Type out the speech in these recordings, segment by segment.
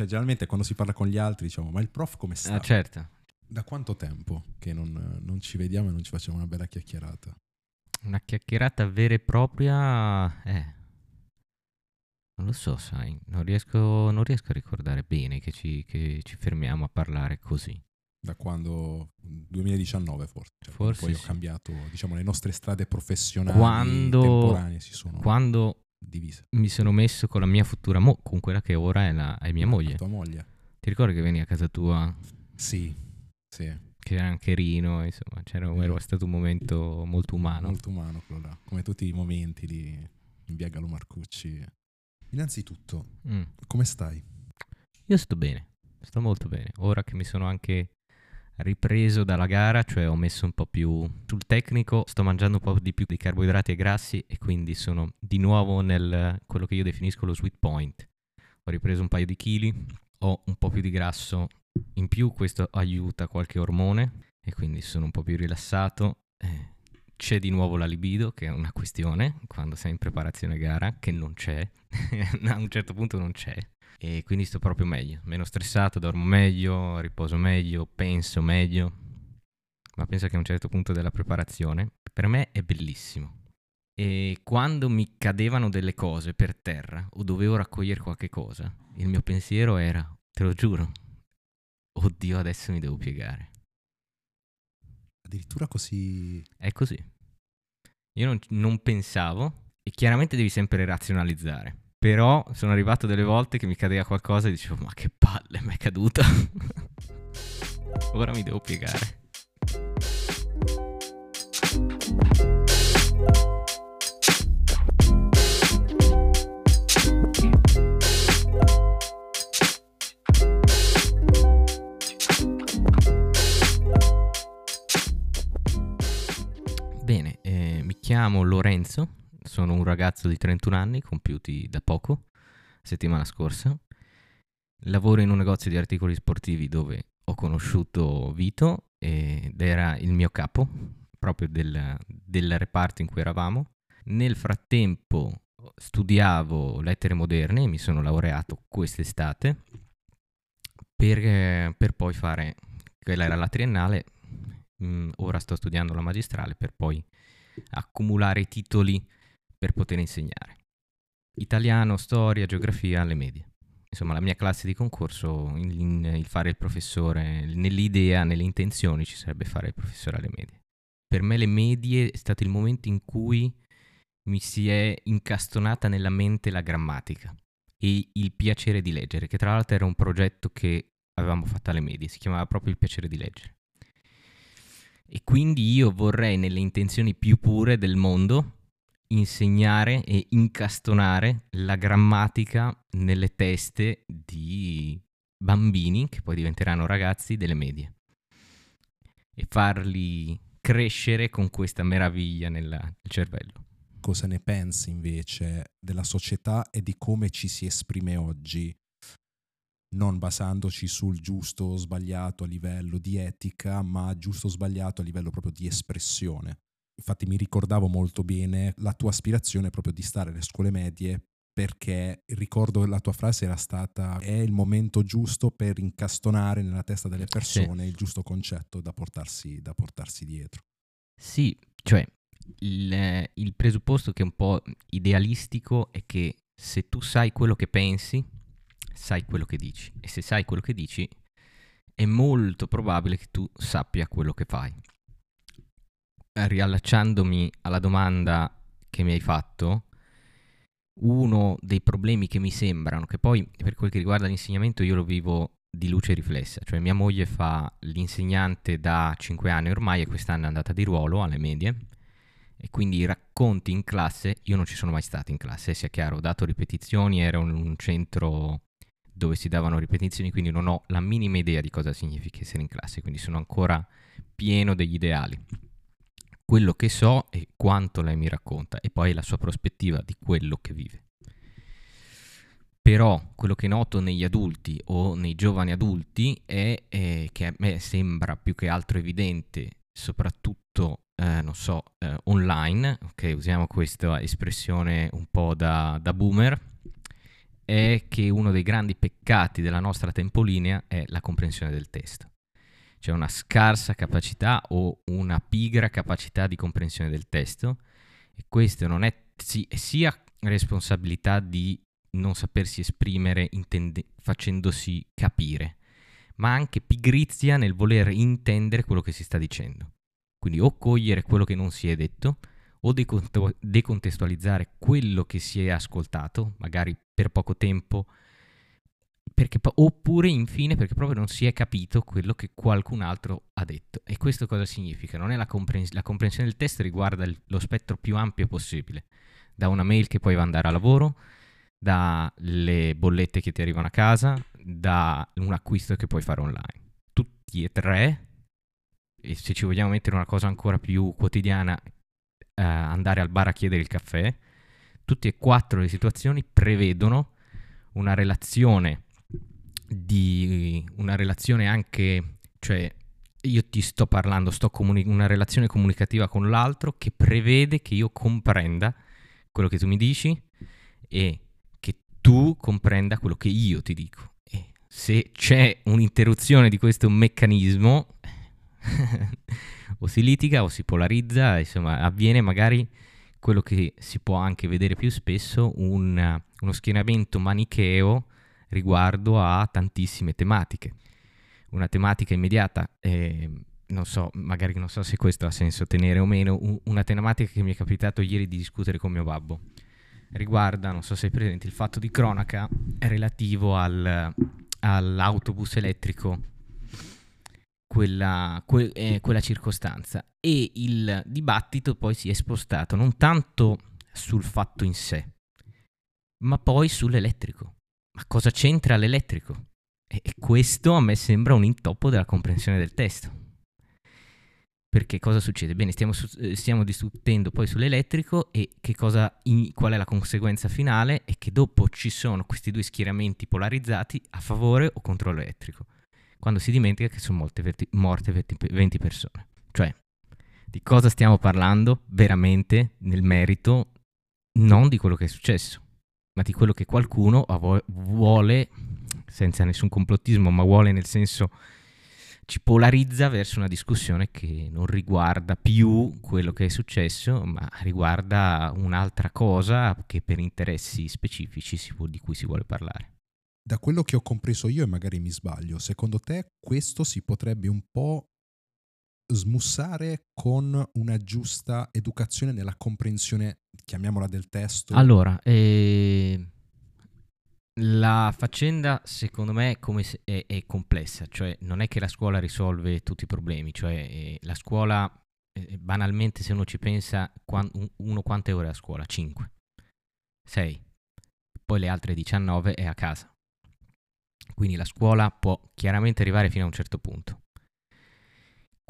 Cioè, generalmente quando si parla con gli altri diciamo, ma il prof come sta? Ah, certo. Da quanto tempo che non, non ci vediamo e non ci facciamo una bella chiacchierata? Una chiacchierata vera e propria, eh, non lo so, sai, non riesco, non riesco a ricordare bene che ci, che ci fermiamo a parlare così. Da quando 2019 forse, cioè, Forse poi sì. ho cambiato, diciamo, le nostre strade professionali Quando- temporanee si sono Quando divise. mi sono messo con la mia futura moglie, con quella che ora è, la, è mia moglie. Tua moglie? Ti ricordi che veni a casa tua, Sì, sì. che c'era anche Rino, insomma, c'era, era stato un momento molto umano. Molto umano quello là, come tutti i momenti di via Gallo Marcucci. Innanzitutto, Mm. come stai? Io sto bene, sto molto bene. Ora che mi sono anche ripreso dalla gara, cioè ho messo un po' più sul tecnico, sto mangiando un po' di più di carboidrati e grassi e quindi sono di nuovo nel quello che io definisco lo sweet point. Ho ripreso un paio di chili, ho un po' più di grasso in più, questo aiuta qualche ormone e quindi sono un po' più rilassato. Eh, c'è di nuovo la libido, che è una questione quando sei in preparazione gara, che non c'è, a un certo punto non c'è e quindi sto proprio meglio, meno stressato, dormo meglio, riposo meglio, penso meglio, ma penso che a un certo punto della preparazione per me è bellissimo. E quando mi cadevano delle cose per terra o dovevo raccogliere qualche cosa, il mio pensiero era, te lo giuro, oddio adesso mi devo piegare. Addirittura così... È così. Io non, non pensavo, e chiaramente devi sempre razionalizzare. Però sono arrivato delle volte che mi cadeva qualcosa e dicevo, ma che palle, mi è caduta. Ora mi devo piegare. Bene, eh, mi chiamo Lorenzo, sono un ragazzo di 31 anni, compiuti da poco, settimana scorsa. Lavoro in un negozio di articoli sportivi dove ho conosciuto Vito ed era il mio capo, proprio del, del reparto in cui eravamo. Nel frattempo studiavo lettere moderne, mi sono laureato quest'estate per, per poi fare, quella era la triennale, Mm, ora sto studiando la magistrale per poi accumulare titoli per poter insegnare. Italiano, storia, geografia alle medie. Insomma, la mia classe di concorso, il fare il professore, nell'idea, nelle intenzioni ci sarebbe fare il professore alle medie. Per me le medie è stato il momento in cui mi si è incastonata nella mente la grammatica e il piacere di leggere, che tra l'altro era un progetto che avevamo fatto alle medie, si chiamava proprio il piacere di leggere. E quindi io vorrei, nelle intenzioni più pure del mondo, insegnare e incastonare la grammatica nelle teste di bambini, che poi diventeranno ragazzi, delle medie. E farli crescere con questa meraviglia nel, nel cervello. Cosa ne pensi invece della società e di come ci si esprime oggi? Non basandoci sul giusto o sbagliato a livello di etica, ma giusto o sbagliato a livello proprio di espressione. Infatti mi ricordavo molto bene la tua aspirazione proprio di stare alle scuole medie perché ricordo la tua frase era stata è il momento giusto per incastonare nella testa delle persone il giusto concetto da portarsi, da portarsi dietro. Sì, cioè il, il presupposto che è un po' idealistico è che se tu sai quello che pensi, sai quello che dici. E se sai quello che dici, è molto probabile che tu sappia quello che fai. Riallacciandomi alla domanda che mi hai fatto, uno dei problemi che mi sembrano, che poi per quel che riguarda l'insegnamento io lo vivo di luce riflessa, cioè mia moglie fa l'insegnante da 5 anni ormai e quest'anno è andata di ruolo alle medie e quindi i racconti in classe, io non ci sono mai stato in classe, sia chiaro, ho dato ripetizioni, era un, un centro dove si davano ripetizioni, quindi non ho la minima idea di cosa significa essere in classe, quindi sono ancora pieno degli ideali. Quello che so è quanto lei mi racconta e poi la sua prospettiva di quello che vive. Però quello che noto negli adulti o nei giovani adulti è, eh, che a me sembra più che altro evidente, soprattutto, eh, non so, eh, online, ok, usiamo questa espressione un po' da, da boomer, è che uno dei grandi peccati della nostra tempolinea è la comprensione del testo. C'è una scarsa capacità o una pigra capacità di comprensione del testo e questo non è sia responsabilità di non sapersi esprimere intende- facendosi capire, ma anche pigrizia nel voler intendere quello che si sta dicendo. Quindi o cogliere quello che non si è detto, o decontestualizzare quello che si è ascoltato, magari per poco tempo, perché, oppure infine perché proprio non si è capito quello che qualcun altro ha detto. E questo cosa significa? La, comprens- la comprensione del testo riguarda il, lo spettro più ampio possibile, da una mail che poi va andare a lavoro, dalle bollette che ti arrivano a casa, da un acquisto che puoi fare online. Tutti e tre, e se ci vogliamo mettere una cosa ancora più quotidiana, eh, andare al bar a chiedere il caffè, tutte e quattro le situazioni prevedono una relazione di una relazione anche, cioè io ti sto parlando, sto comuni- una relazione comunicativa con l'altro che prevede che io comprenda quello che tu mi dici e che tu comprenda quello che io ti dico. E se c'è un'interruzione di questo meccanismo, o si litiga o si polarizza, insomma, avviene magari quello che si può anche vedere più spesso, un, uno schieramento manicheo riguardo a tantissime tematiche. Una tematica immediata, eh, non so, magari non so se questo ha senso tenere o meno, una tematica che mi è capitato ieri di discutere con mio babbo. Riguarda, non so se è presente, il fatto di cronaca relativo al, all'autobus elettrico quella, que, eh, quella circostanza e il dibattito poi si è spostato non tanto sul fatto in sé, ma poi sull'elettrico. Ma cosa c'entra l'elettrico? E, questo a me sembra un intoppo della comprensione del testo. Perché cosa succede? Bene, stiamo, eh, stiamo discutendo poi sull'elettrico e cosa, in, qual è la conseguenza finale è che dopo ci sono questi due schieramenti polarizzati a favore o contro l'elettrico quando si dimentica che sono verti- morte 20 persone. Cioè, di cosa stiamo parlando veramente nel merito, non di quello che è successo, ma di quello che qualcuno vuole, senza nessun complottismo, ma vuole nel senso ci polarizza verso una discussione che non riguarda più quello che è successo, ma riguarda un'altra cosa che per interessi specifici di cui si vuole parlare. Da quello che ho compreso io, e magari mi sbaglio, secondo te questo si potrebbe un po' smussare con una giusta educazione nella comprensione, chiamiamola del testo? Allora, eh, la faccenda secondo me è, è, è, complessa, cioè non è che la scuola risolve tutti i problemi, cioè eh, la scuola, eh, banalmente se uno ci pensa, uno quante ore a scuola? 5, 6, poi le altre 19 è a casa. Quindi la scuola può chiaramente arrivare fino a un certo punto.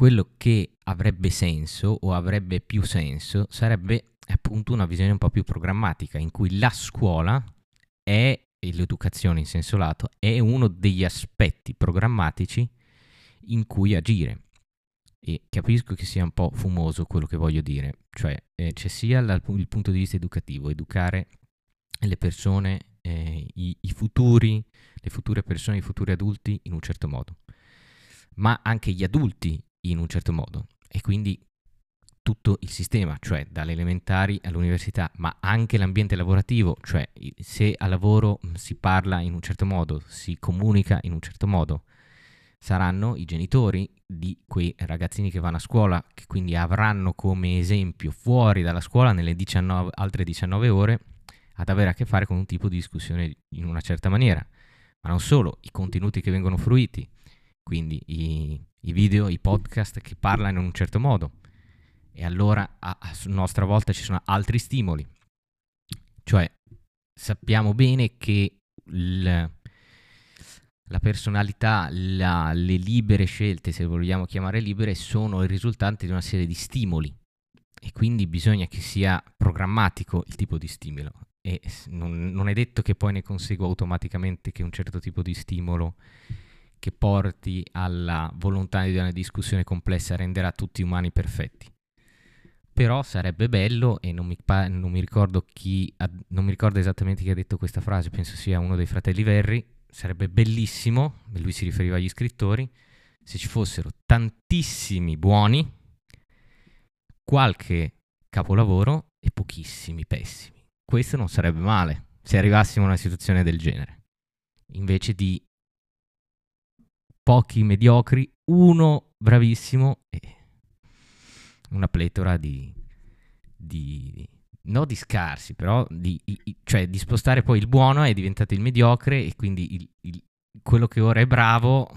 Quello che avrebbe senso o avrebbe più senso sarebbe appunto una visione un po' più programmatica in cui la scuola è, l'educazione in senso lato, è uno degli aspetti programmatici in cui agire. E capisco che sia un po' fumoso quello che voglio dire, cioè eh, c'è sia dal il punto di vista educativo, educare le persone eh, i, i futuri, le future persone, i futuri adulti in un certo modo, ma anche gli adulti in un certo modo e quindi tutto il sistema, cioè dalle elementari all'università, ma anche l'ambiente lavorativo, cioè se a lavoro si parla in un certo modo, si comunica in un certo modo, saranno i genitori di quei ragazzini che vanno a scuola, che quindi avranno come esempio fuori dalla scuola nelle 19, altre 19 ore ad avere a che fare con un tipo di discussione in una certa maniera. Ma non solo, i contenuti che vengono fruiti, quindi i, i video, i podcast che parlano in un certo modo. E allora a, a nostra volta ci sono altri stimoli. Cioè, sappiamo bene che il, la personalità, la, le libere scelte, se vogliamo chiamare libere, sono il risultante di una serie di stimoli e quindi bisogna che sia programmatico il tipo di stimolo e non, non, è detto che poi ne consegua automaticamente che un certo tipo di stimolo che porti alla volontà di una discussione complessa renderà tutti umani perfetti. però sarebbe bello e non mi, pa- non mi ricordo chi, ha- non mi ricordo esattamente chi ha detto questa frase, penso sia uno dei fratelli Verri, sarebbe bellissimo, lui si riferiva agli scrittori, se ci fossero tantissimi buoni, qualche capolavoro e pochissimi pessimi. Questo non sarebbe male se arrivassimo a una situazione del genere. Invece di pochi mediocri, uno bravissimo e una pletora di, di no di scarsi, però di, cioè, di spostare poi il buono è diventato il mediocre e quindi il, il, quello che ora è bravo,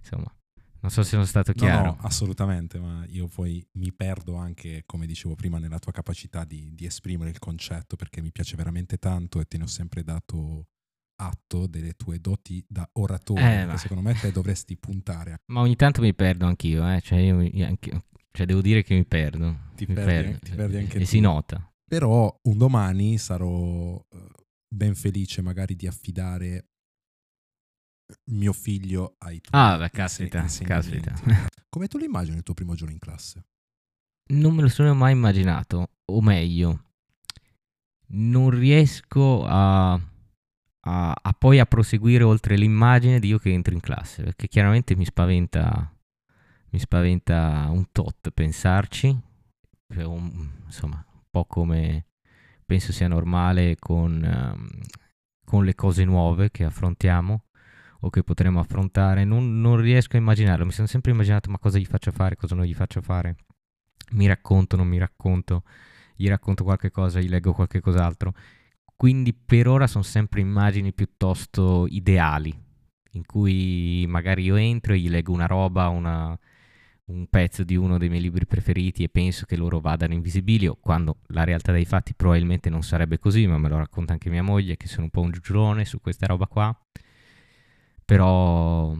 insomma, non so se sono stato chiaro. No, no, assolutamente, ma io poi mi perdo anche, come dicevo prima, nella tua capacità di, di esprimere il concetto perché mi piace veramente tanto e te ne ho sempre dato atto delle tue doti da oratore eh, che secondo me te dovresti puntare. Ma ogni tanto mi perdo anch'io, eh? cioè, io, anche, cioè devo dire che mi perdo. Ti, mi perdi, perdo. ti perdi anche e tu. si nota. Però un domani sarò eh, ben felice magari di affidare mio figlio ai tuoi Ah, beh, caspita, caspita. Come tu lo immagini il tuo primo giorno in classe? Non me lo sono mai immaginato, o meglio, non riesco a, a, a poi a proseguire oltre l'immagine di io che entro in classe, perché chiaramente mi spaventa, mi spaventa un tot pensarci, un, insomma, un po' come penso sia normale con, um, con le cose nuove che affrontiamo o che potremo affrontare, non, non, riesco a immaginarlo. Mi sono sempre immaginato ma cosa gli faccio fare, cosa non gli faccio fare. Mi racconto, non mi racconto, gli racconto qualche cosa, gli leggo qualche cos'altro. Quindi per ora sono sempre immagini piuttosto ideali, in cui magari io entro e gli leggo una roba, una, un pezzo di uno dei miei libri preferiti e penso che loro vadano in visibilio, quando la realtà dei fatti probabilmente non sarebbe così, ma me lo racconta anche mia moglie che sono un po' un giugiolone su questa roba qua però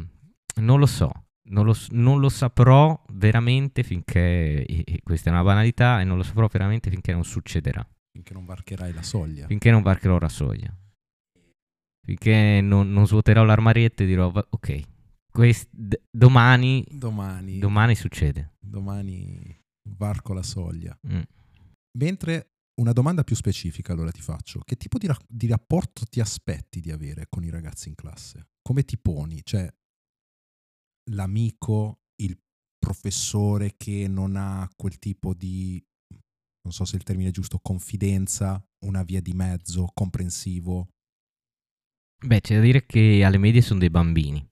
non lo so, non lo, non lo saprò veramente finché, e questa è una banalità, e non lo saprò veramente finché non succederà. Finché non varcherai la soglia. Finché non varcherò la soglia. Finché non, non svuoterò l'armarietto e dirò, ok, quest, d- domani, domani, domani succede. Domani varco la soglia. Mm. Mentre una domanda più specifica allora ti faccio. Che tipo di, ra- di, rapporto ti aspetti di avere con i ragazzi in classe? Come ti poni? Cioè, l'amico, il professore che non ha quel tipo di, non so se il termine è giusto, confidenza, una via di mezzo, comprensivo? Beh, c'è da dire che alle medie sono dei bambini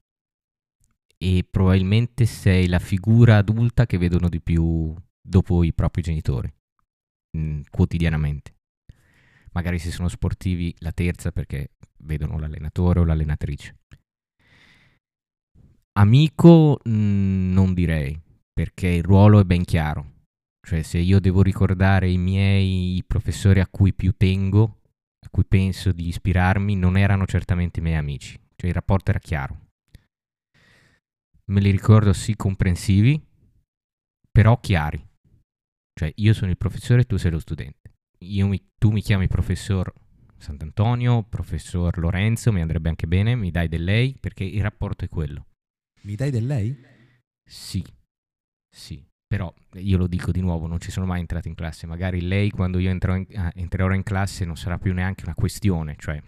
e probabilmente sei la figura adulta che vedono di più dopo i propri genitori mh, mm, quotidianamente. Magari se sono sportivi la terza perché vedono l'allenatore o l'allenatrice. Amico mh, mm, non direi, perché il ruolo è ben chiaro. Cioè se io devo ricordare i miei professori a cui più tengo, a cui penso di ispirarmi, non erano certamente i miei amici. Cioè il rapporto era chiaro. Me li ricordo sì comprensivi, però chiari. Cioè io sono il professore e tu sei lo studente. Mi, tu mi chiami professor Sant'Antonio, professor Lorenzo, mi andrebbe anche bene, mi dai del lei perché il rapporto è quello. Mi dai del lei? Sì, sì. Però io lo dico di nuovo, non ci sono mai entrato in classe. Magari lei quando io in, ah, entrerò in classe non sarà più neanche una questione, cioè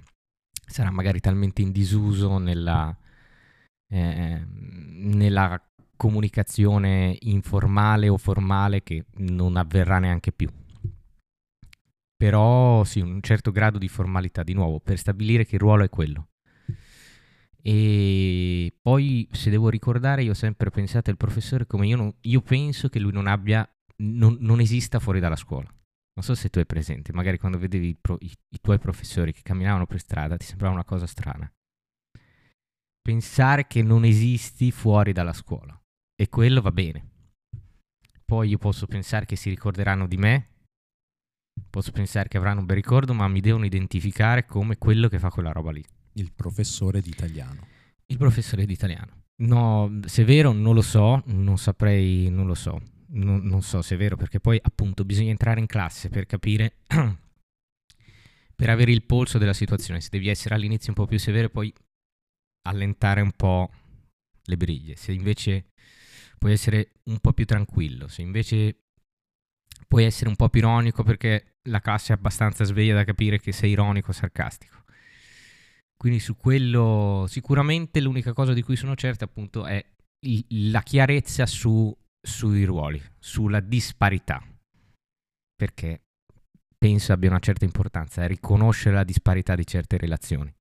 sarà magari talmente in disuso nella, eh, nella comunicazione informale o formale che non avverrà neanche più. Però sì, un certo grado di formalità di nuovo per stabilire che il ruolo è quello. E poi se devo ricordare, io ho sempre pensato al professore come io, non, io penso che lui non abbia, non, non, esista fuori dalla scuola. Non so se tu hai presente, magari quando vedevi i, pro, i, i tuoi professori che camminavano per strada ti sembrava una cosa strana. Pensare che non esisti fuori dalla scuola. E quello va bene. Poi io posso pensare che si ricorderanno di me, posso pensare che avranno un bel ricordo, ma mi devono identificare come quello che fa quella roba lì. Il professore di italiano. Il professore di italiano. No, se è vero non lo so, non saprei, non lo so. Non, non so se è vero perché poi appunto bisogna entrare in classe per capire, per avere il polso della situazione. Se devi essere all'inizio un po' più severo poi allentare un po' le briglie. Se invece puoi essere un po' più tranquillo, se invece puoi essere un po' più ironico perché la classe è abbastanza sveglia da capire che sei ironico o sarcastico. Quindi su quello sicuramente l'unica cosa di cui sono certo appunto è il, la chiarezza su, sui ruoli, sulla disparità. Perché penso abbia una certa importanza, riconoscere la disparità di certe relazioni.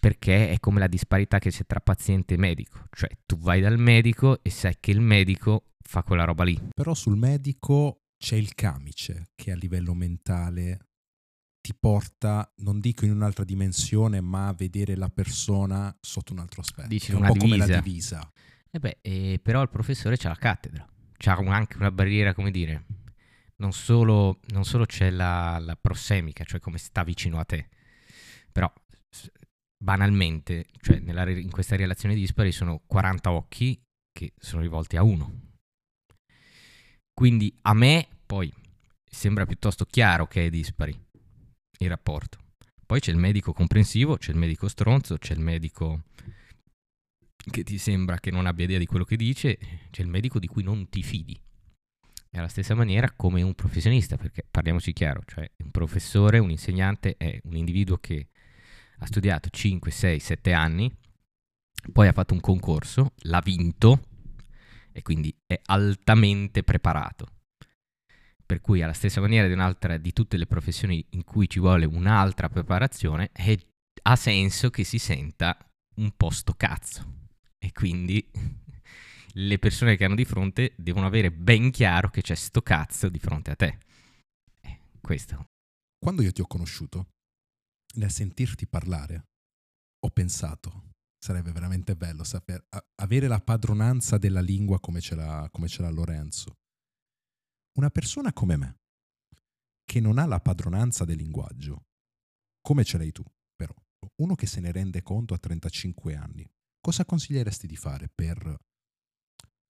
Perché è come la disparità che c'è tra paziente e medico, cioè tu vai dal medico e sai che il medico fa quella roba lì. Però sul medico c'è il camice che a livello mentale ti porta, non dico in un'altra dimensione, ma a vedere la persona sotto un altro aspetto. Dici è un po' come la divisa. divisa. E beh, eh, però il professore c'ha la cattedra, c'ha un- anche una barriera, come dire, non solo, non solo c'è la, la prossemica, cioè come sta vicino a te, però banalmente, cioè nella in questa relazione dispari sono 40 occhi che sono rivolti a uno. Quindi a me poi sembra piuttosto chiaro che è dispari il rapporto. Poi c'è il medico comprensivo, c'è il medico stronzo, c'è il medico che ti sembra che non abbia idea di quello che dice, c'è il medico di cui non ti fidi. È alla stessa maniera come un professionista, perché parliamoci chiaro, cioè un professore, un insegnante è un individuo che ha studiato 5, 6, 7 anni, poi ha fatto un concorso, l'ha vinto e quindi è altamente preparato. Per cui alla stessa maniera di, di tutte le professioni in cui ci vuole un'altra preparazione, è- ha senso che si senta un po' sto cazzo. E quindi le persone che hanno di fronte devono avere ben chiaro che c'è sto cazzo di fronte a te. Eh, questo. Quando io ti ho conosciuto, nel sentirti parlare, ho pensato, sarebbe veramente bello saper, avere la padronanza della lingua come ce, l'ha, come ce l'ha Lorenzo. Una persona come me, che non ha la padronanza del linguaggio, come ce l'hai tu, però, uno che se ne rende conto a 35 anni, cosa consiglieresti di fare per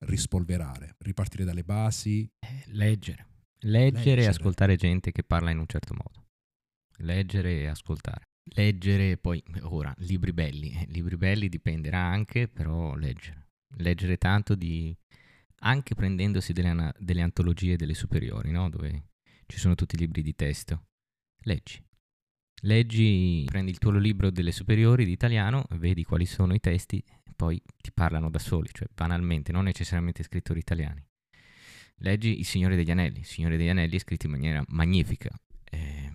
rispolverare, ripartire dalle basi? Eh, leggere. leggere. Leggere. e ascoltare gente che parla in un certo modo. Leggere e ascoltare. Leggere poi, ora, libri belli. Eh, libri belli dipenderà anche, però leggere. Leggere tanto di... anche prendendosi delle, ana- delle antologie delle superiori, no? Dove ci sono tutti i libri di testo. Leggi. Leggi, prendi il tuo libro delle superiori di italiano, vedi quali sono i testi, e poi ti parlano da soli, cioè banalmente, non necessariamente scrittori italiani. Leggi Il Signore degli Anelli. Il Signore degli Anelli è scritto in maniera magnifica. Eh,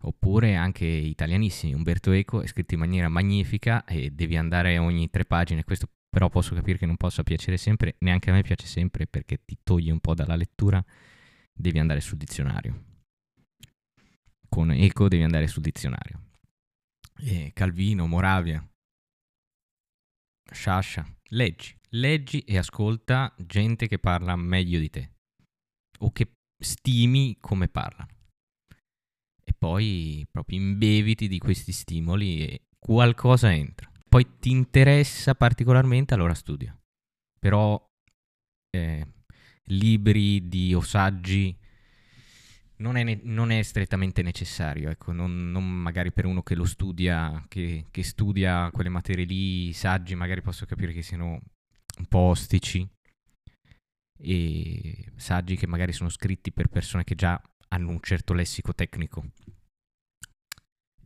oppure anche italianissimi. Umberto Eco è scritto in maniera magnifica e devi andare ogni tre pagine. Questo però posso capire che non possa piacere sempre, neanche a me piace sempre perché ti toglie un po' dalla lettura. Devi andare sul dizionario. Con Eco devi andare sul dizionario. E Calvino, Moravia, Sciascia, leggi, leggi e ascolta gente che parla meglio di te o che stimi come parlano. E poi proprio imbeviti di questi stimoli e qualcosa entra. Poi ti interessa particolarmente, allora studia. Però eh, libri di o saggi non è, ne- non è strettamente necessario, ecco, non, non magari per uno che lo studia, che, che studia quelle materie lì, saggi magari posso capire che siano un po' ostici e saggi che magari sono scritti per persone che già hanno un certo lessico tecnico.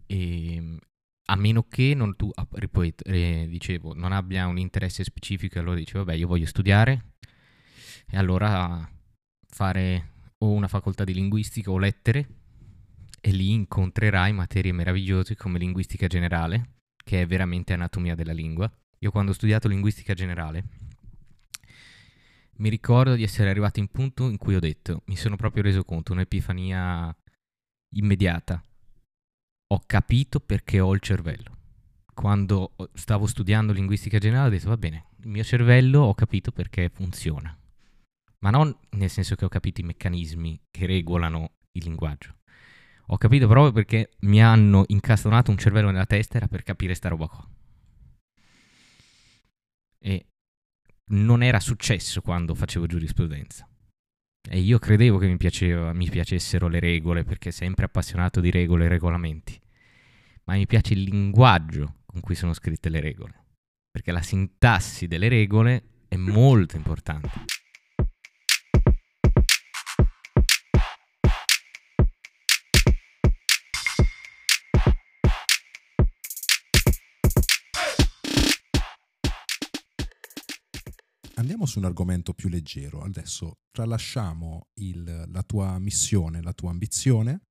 E, a meno che non tu, ah, ripeto, eh, dicevo, non abbia un interesse specifico, allora dicevo, vabbè, io voglio studiare e allora fare o una facoltà di linguistica o lettere e lì incontrerai materie meravigliose come linguistica generale, che è veramente anatomia della lingua. Io quando ho studiato linguistica generale mi ricordo di essere arrivato in punto in cui ho detto, mi sono proprio reso conto, un'epifania immediata. Ho capito perché ho il cervello. Quando stavo studiando linguistica generale ho detto, va bene, il mio cervello ho capito perché funziona. Ma non nel senso che ho capito i meccanismi che regolano il linguaggio. Ho capito proprio perché mi hanno incastonato un cervello nella testa era per capire sta roba qua. E non era successo quando facevo giurisprudenza. E io credevo che mi, piaceva, mi piacessero le regole perché sempre appassionato di regole e regolamenti. Ma mi piace il linguaggio con cui sono scritte le regole. Perché la sintassi delle regole è molto importante. Andiamo su un argomento più leggero. Adesso tralasciamo il, la tua missione, la tua ambizione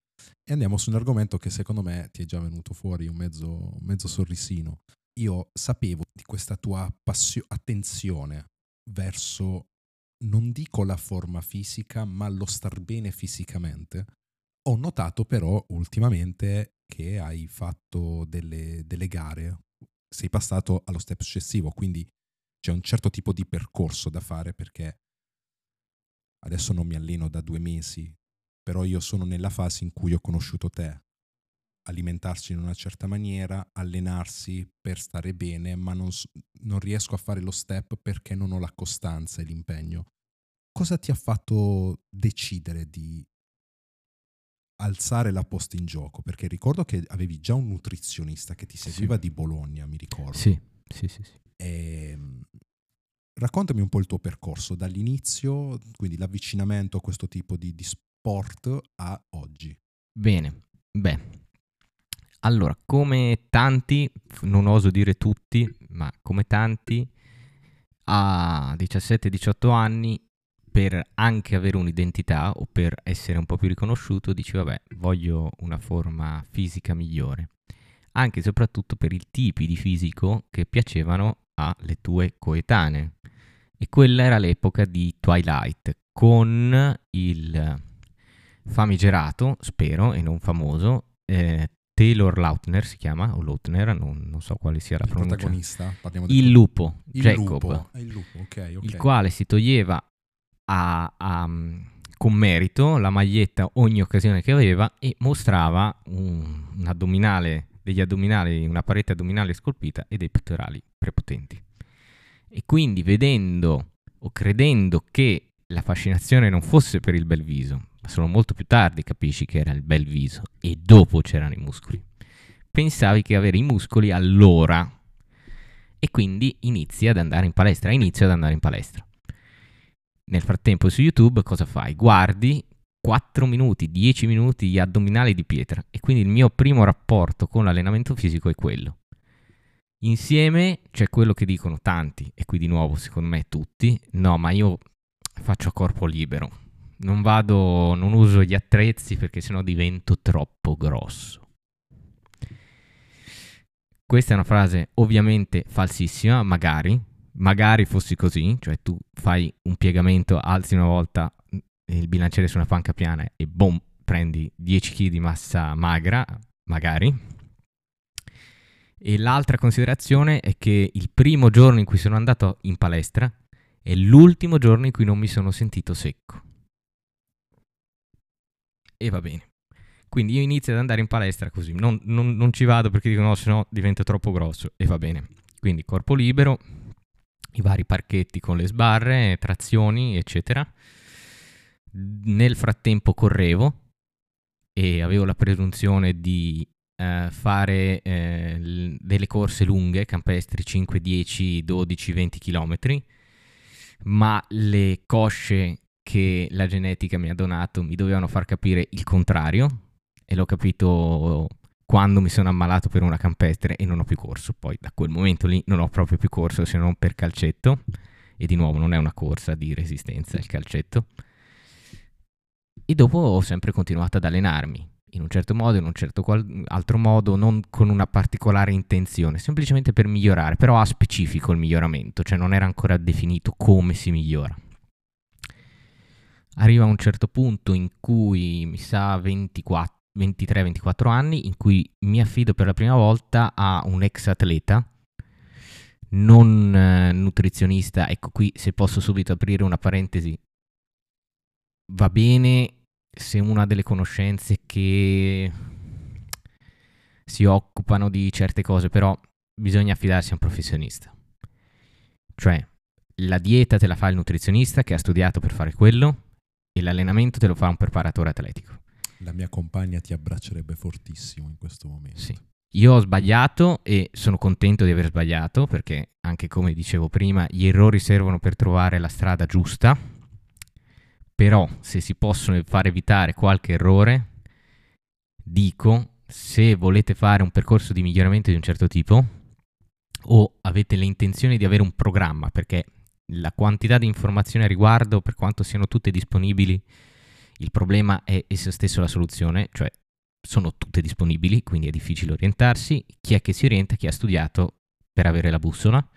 e andiamo su un argomento che secondo me ti è già venuto fuori un mezzo, un mezzo sorrisino. Io sapevo di questa tua passio- attenzione verso, non dico la forma fisica, ma lo star bene fisicamente. Ho notato però ultimamente che hai fatto delle, delle gare, sei passato allo step successivo, quindi c'è un certo tipo di percorso da fare perché adesso non mi alleno da due mesi, però io sono nella fase in cui ho conosciuto te. Alimentarsi in una certa maniera, allenarsi per stare bene, ma non, non riesco a fare lo step perché non ho la costanza e l'impegno. Cosa ti ha fatto decidere di alzare la posta in gioco? Perché ricordo che avevi già un nutrizionista che ti seguiva sì. di Bologna, mi ricordo. Sì, sì, sì. sì. E, ehm, raccontami un po' il tuo percorso dall'inizio, quindi l'avvicinamento a questo tipo di, di sport a oggi. Bene, beh. Allora, come tanti, non oso dire tutti, ma come tanti, a 17-18 anni per anche avere un'identità o per essere un po' più riconosciuto, dici vabbè, voglio una forma fisica migliore. Anche e soprattutto per i tipi di fisico che piacevano alle tue coetanee. E quella era l'epoca di Twilight, con il famigerato, spero, e non famoso, eh, Taylor Lautner si chiama, o Lautner, non, non, so quale sia la il pronuncia. protagonista, il lupo, il Jacob, lupo. Il, lupo. Okay, okay. il quale si toglieva a, a, con merito la maglietta ogni occasione che aveva e mostrava un, un addominale, degli addominali, una parete addominale scolpita e dei pettorali prepotenti. E quindi vedendo o credendo che la fascinazione non fosse per il bel viso, ma solo molto più tardi capisci che era il bel viso e dopo c'erano i muscoli. Pensavi che avere i muscoli allora e quindi inizi ad andare in palestra, inizio ad andare in palestra. Nel frattempo su YouTube cosa fai? Guardi 4 minuti, 10 minuti gli addominali di pietra e quindi il mio primo rapporto con l'allenamento fisico è quello. Insieme c'è quello che dicono tanti e qui di nuovo secondo me tutti, no ma io faccio a corpo libero, non vado, non uso gli attrezzi perché sennò divento troppo grosso. Questa è una frase ovviamente falsissima, magari, magari fossi così, cioè tu fai un piegamento, alzi una volta il bilanciere su una panca piana e boom, prendi 10 kg di massa magra, magari. E l'altra considerazione è che il primo giorno in cui sono andato in palestra è l'ultimo giorno in cui non mi sono sentito secco. E va bene. Quindi io inizio ad andare in palestra così, non, non, non ci vado perché dico no, se no divento troppo grosso e va bene. Quindi corpo libero, i vari parchetti con le sbarre, trazioni, eccetera. Nel frattempo correvo e avevo la presunzione di eh, fare eh, delle corse lunghe, campestri 5, 10, 12, 20 km, ma le cosce che la genetica mi ha donato mi dovevano far capire il contrario e l'ho capito quando mi sono ammalato per una campestre e non ho più corso. Poi da quel momento lì non ho proprio più corso se non per calcetto. E di nuovo non è una corsa di resistenza il calcetto. E dopo ho sempre continuato ad allenarmi, in un certo modo, in un certo qual- altro modo, non con una particolare intenzione, semplicemente per migliorare, però a specifico il miglioramento, cioè non era ancora definito come si migliora. Arriva un certo punto in cui mi sa 24 23-24 anni in cui mi affido per la prima volta a un ex atleta, non eh, nutrizionista. Ecco qui se posso subito aprire una parentesi. Va bene se una delle conoscenze che si occupano di certe cose, però bisogna affidarsi a un professionista. Cioè, la dieta te la fa il nutrizionista che ha studiato per fare quello e l'allenamento te lo fa un preparatore atletico. La mia compagna ti abbraccerebbe fortissimo in questo momento. Sì. Io ho sbagliato e sono contento di aver sbagliato perché, anche come dicevo prima, gli errori servono per trovare la strada giusta. Però, se si possono far evitare qualche errore, dico, se volete fare un percorso di miglioramento di un certo tipo o avete le intenzioni di avere un programma, perché la quantità di informazioni a riguardo, per quanto siano tutte disponibili, il problema è esso stesso la soluzione, cioè sono tutte disponibili, quindi è difficile orientarsi. Chi è che si orienta? Chi ha studiato per avere la bussola.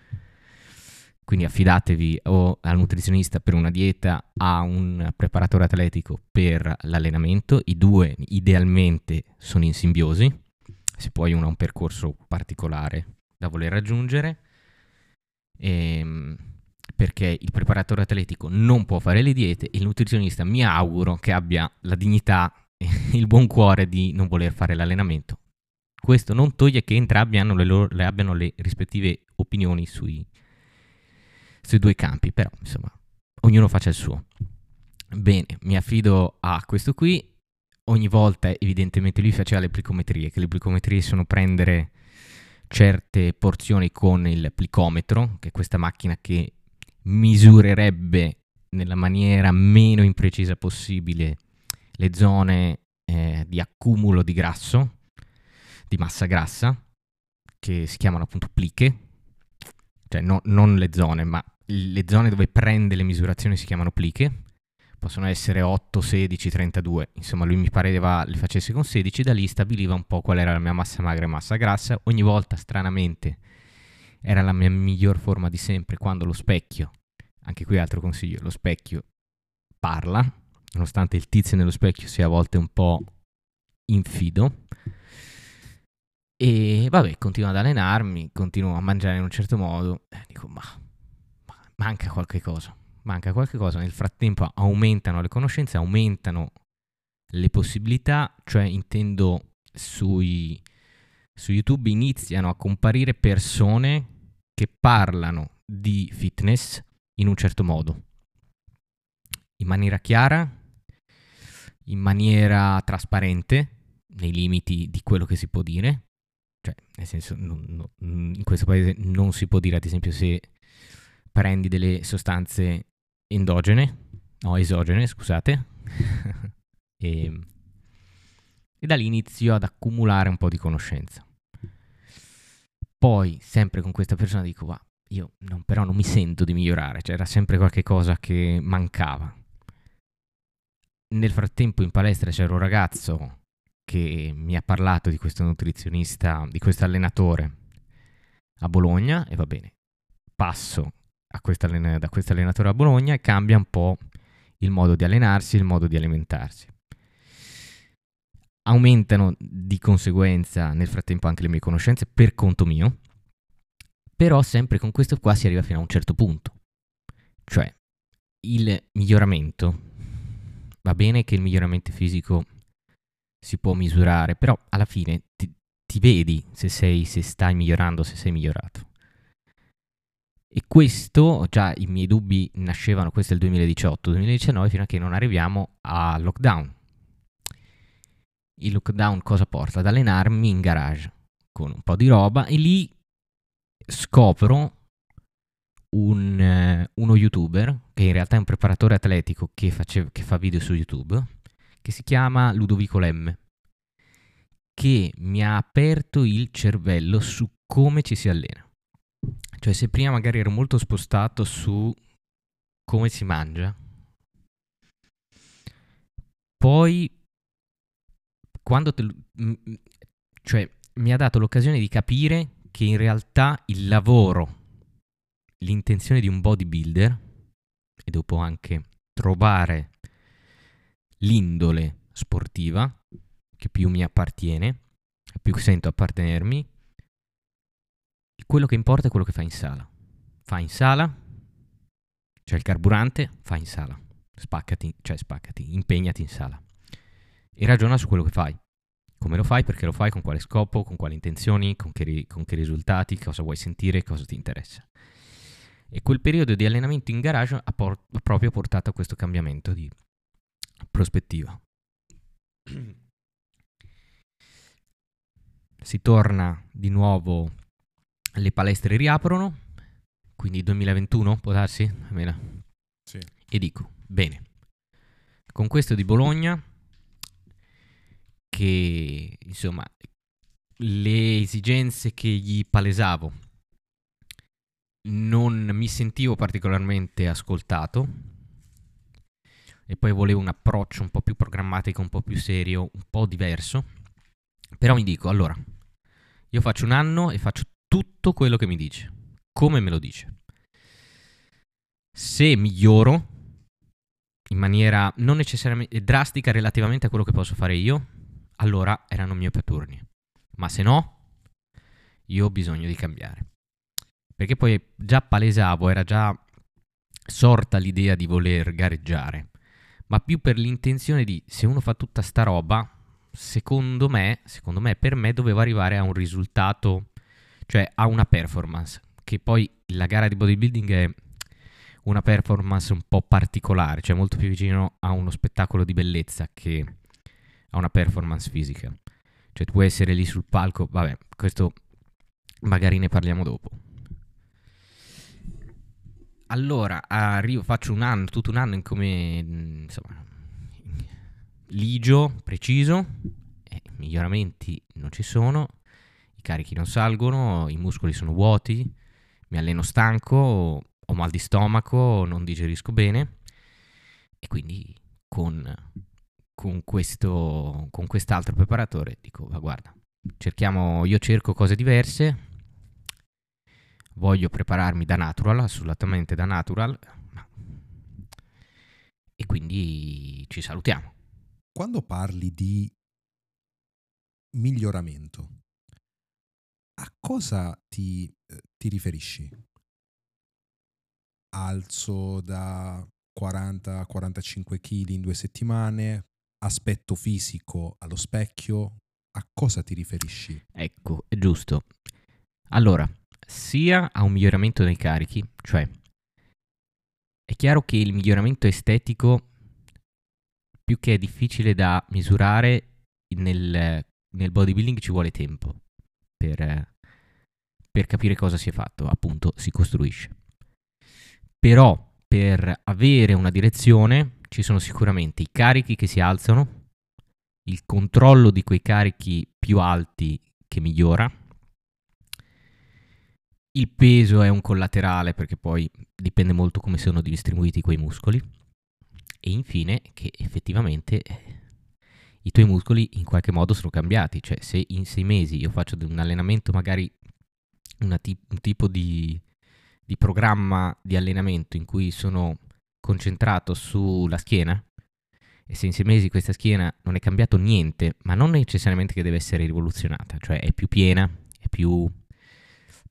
Quindi affidatevi o al nutrizionista per una dieta, a un preparatore atletico per l'allenamento. I due idealmente sono in simbiosi, se poi uno ha un percorso particolare da voler raggiungere. Ehm, perché il preparatore atletico non può fare le diete il nutrizionista mi auguro che abbia la dignità e il buon cuore di non voler fare l'allenamento. Questo non toglie che entrambi le loro, le abbiano le rispettive opinioni sui, sui due campi, però insomma, ognuno faccia il suo. Bene, mi affido a questo qui. Ogni volta evidentemente lui faceva le plicometrie, che le plicometrie sono prendere certe porzioni con il plicometro, che è questa macchina che misurerebbe nella maniera meno imprecisa possibile le zone eh, di accumulo di grasso, di massa grassa, che si chiamano appunto pliche, cioè no, non le zone, ma le zone dove prende le misurazioni si chiamano pliche, possono essere 8, 16, 32, insomma lui mi pareva le facesse con 16, da lì stabiliva un po' qual era la mia massa magra e massa grassa, ogni volta stranamente era la mia miglior forma di sempre quando lo specchio, anche qui altro consiglio, lo specchio parla, nonostante il tizio nello specchio sia a volte un po' infido. E vabbè, continuo ad allenarmi, continuo a mangiare in un certo modo, e dico ma manca qualche cosa, manca qualche cosa, nel frattempo aumentano le conoscenze, aumentano le possibilità, cioè intendo sui, su YouTube iniziano a comparire persone che parlano di fitness in un certo modo, in maniera chiara, in maniera trasparente, nei limiti di quello che si può dire, cioè nel senso non, non, in questo paese non si può dire ad esempio se prendi delle sostanze endogene, no, esogene, scusate, e, e da lì inizio ad accumulare un po' di conoscenza. Poi, sempre con questa persona, dico, va, io non, però non mi sento di migliorare, c'era cioè sempre qualche cosa che mancava. Nel frattempo in palestra c'era un ragazzo che mi ha parlato di questo nutrizionista, di questo allenatore a Bologna e va bene, passo da questo allenatore a Bologna e cambia un po' il modo di allenarsi, il modo di alimentarsi. Aumentano di conseguenza nel frattempo anche le mie conoscenze per conto mio, però sempre con questo qua si arriva fino a un certo punto. Cioè, il miglioramento, va bene che il miglioramento fisico si può misurare, però alla fine ti, ti vedi se, sei, se stai migliorando, se sei migliorato. E questo, già i miei dubbi nascevano, questo è il 2018-2019, fino a che non arriviamo al lockdown. Il lockdown cosa porta? Ad allenarmi in garage con un po' di roba e lì scopro un, eh, uno youtuber, che in realtà è un preparatore atletico che, face, che fa video su YouTube, che si chiama Ludovico Lemme, che mi ha aperto il cervello su come ci si allena. Cioè, se prima magari ero molto spostato su come si mangia, poi quando te, cioè, mi ha dato l'occasione di capire che in realtà il lavoro, l'intenzione di un bodybuilder e dopo anche trovare l'indole sportiva che più mi appartiene, più sento appartenermi, quello che importa è quello che fa in sala. Fa in sala, c'è il carburante, fa in sala. Spaccati, cioè spaccati, impegnati in sala. E ragiona su quello che fai. Come lo fai, perché lo fai, con quale scopo, con quali intenzioni, con che, con che risultati, cosa vuoi sentire, cosa ti interessa. E quel periodo di allenamento in garage ha, por- ha proprio portato a questo cambiamento di prospettiva. Si torna di nuovo le palestre riaprono, quindi 2021 può darsi? Sì. E dico, bene, con questo di Bologna, che insomma le esigenze che gli palesavo non mi sentivo particolarmente ascoltato e poi volevo un approccio un po' più programmatico, un po' più serio, un po' diverso. Però mi dico, allora, io faccio un anno e faccio tutto quello che mi dice, come me lo dice. Se miglioro in maniera non necessariamente drastica relativamente a quello che posso fare io, allora erano miei turni. Ma se no, io ho bisogno di cambiare. Perché poi già palesavo, era già sorta l'idea di voler gareggiare, ma più per l'intenzione di se uno fa tutta sta roba, secondo me, secondo me per me dovevo arrivare a un risultato, cioè a una performance, che poi la gara di bodybuilding è una performance un po' particolare, cioè molto più vicino a uno spettacolo di bellezza che a una performance fisica. Cioè tu puoi essere lì sul palco, vabbè, questo magari ne parliamo dopo. Allora, arrivo, faccio un anno, tutto un anno in come, insomma, ligio, preciso, eh, miglioramenti non ci sono, carichi non salgono, i muscoli sono vuoti, mi alleno stanco, ho mal di stomaco, non digerisco bene e quindi con, con, questo, con quest'altro preparatore dico, ma guarda, cerchiamo, io cerco cose diverse, voglio prepararmi da natural, assolutamente da natural, e quindi ci salutiamo. Quando parli di miglioramento, a cosa ti, eh, ti riferisci? Alzo da 40 a 45 kg in due settimane, aspetto fisico allo specchio, a cosa ti riferisci? Ecco, è giusto. Allora, sia a un miglioramento dei carichi, cioè è chiaro che il miglioramento estetico, più che è difficile da misurare, nel, nel bodybuilding ci vuole tempo per, per capire cosa si è fatto, appunto si costruisce. Però per avere una direzione ci sono sicuramente i carichi che si alzano, il controllo di quei carichi più alti che migliora, il peso è un collaterale perché poi dipende molto come sono distribuiti quei muscoli. E infine che effettivamente eh, i tuoi muscoli in qualche modo sono cambiati. Cioè se in sei mesi io faccio un allenamento, magari t- un tipo di, di programma di allenamento in cui sono concentrato sulla schiena, e se in sei mesi questa schiena non è cambiato niente, ma non necessariamente che deve essere rivoluzionata, cioè è più piena, è più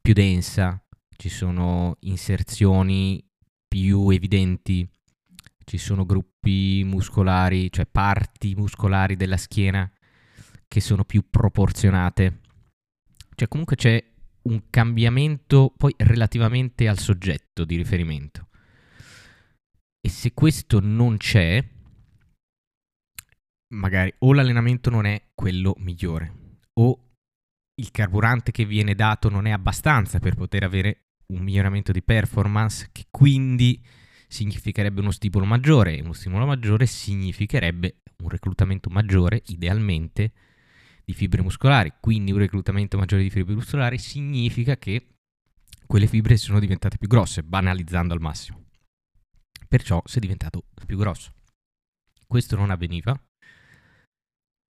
più densa, ci sono inserzioni più evidenti, ci sono gruppi muscolari, cioè parti muscolari della schiena che sono più proporzionate. Cioè comunque c'è un cambiamento poi relativamente al soggetto di riferimento. E se questo non c'è, magari o l'allenamento non è quello migliore, o il carburante che viene dato non è abbastanza per poter avere un miglioramento di performance, che quindi significherebbe uno stimolo maggiore e uno stimolo maggiore significherebbe un reclutamento maggiore, idealmente, di fibre muscolari. Quindi un reclutamento maggiore di fibre muscolari significa che quelle fibre sono diventate più grosse, banalizzando al massimo. Perciò sei diventato più grosso. Questo non avveniva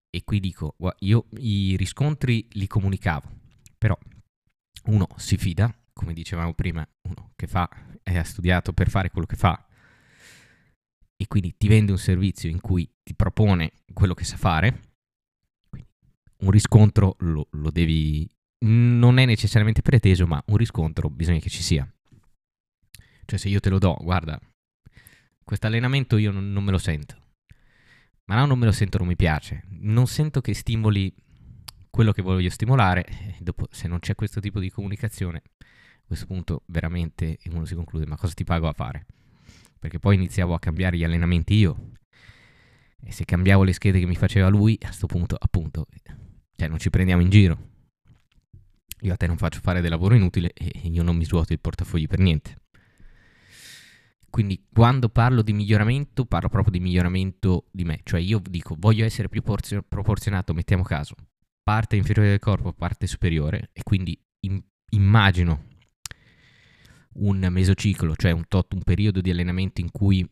e qui dico, io i riscontri li comunicavo, però uno si fida, come dicevamo prima, uno che fa, ha studiato per fare quello che fa e quindi ti vende un servizio in cui ti propone quello che sa fare, un riscontro lo, lo devi, non è necessariamente preteso, ma un riscontro bisogna che ci sia. Cioè se io te lo do, guarda, questo allenamento io non, non me lo sento ma no, non me lo sento, non mi piace. Non sento che stimoli quello che voglio stimolare. Eh, dopo, se non c'è questo tipo di comunicazione, a questo punto veramente uno si conclude, ma cosa ti pago a fare? Perché poi iniziavo a cambiare gli allenamenti io. E se cambiavo le schede che mi faceva lui, a questo punto, appunto, cioè non ci prendiamo in giro. Io a te non faccio fare del lavoro inutile e io non mi svuoto il portafogli per niente. Quindi quando parlo di miglioramento, parlo proprio di miglioramento di me. Cioè io dico, voglio essere più porzio- proporzionato, mettiamo caso, parte inferiore del corpo, parte superiore, e quindi im- immagino un mesociclo, cioè un, tot, un periodo di allenamento in cui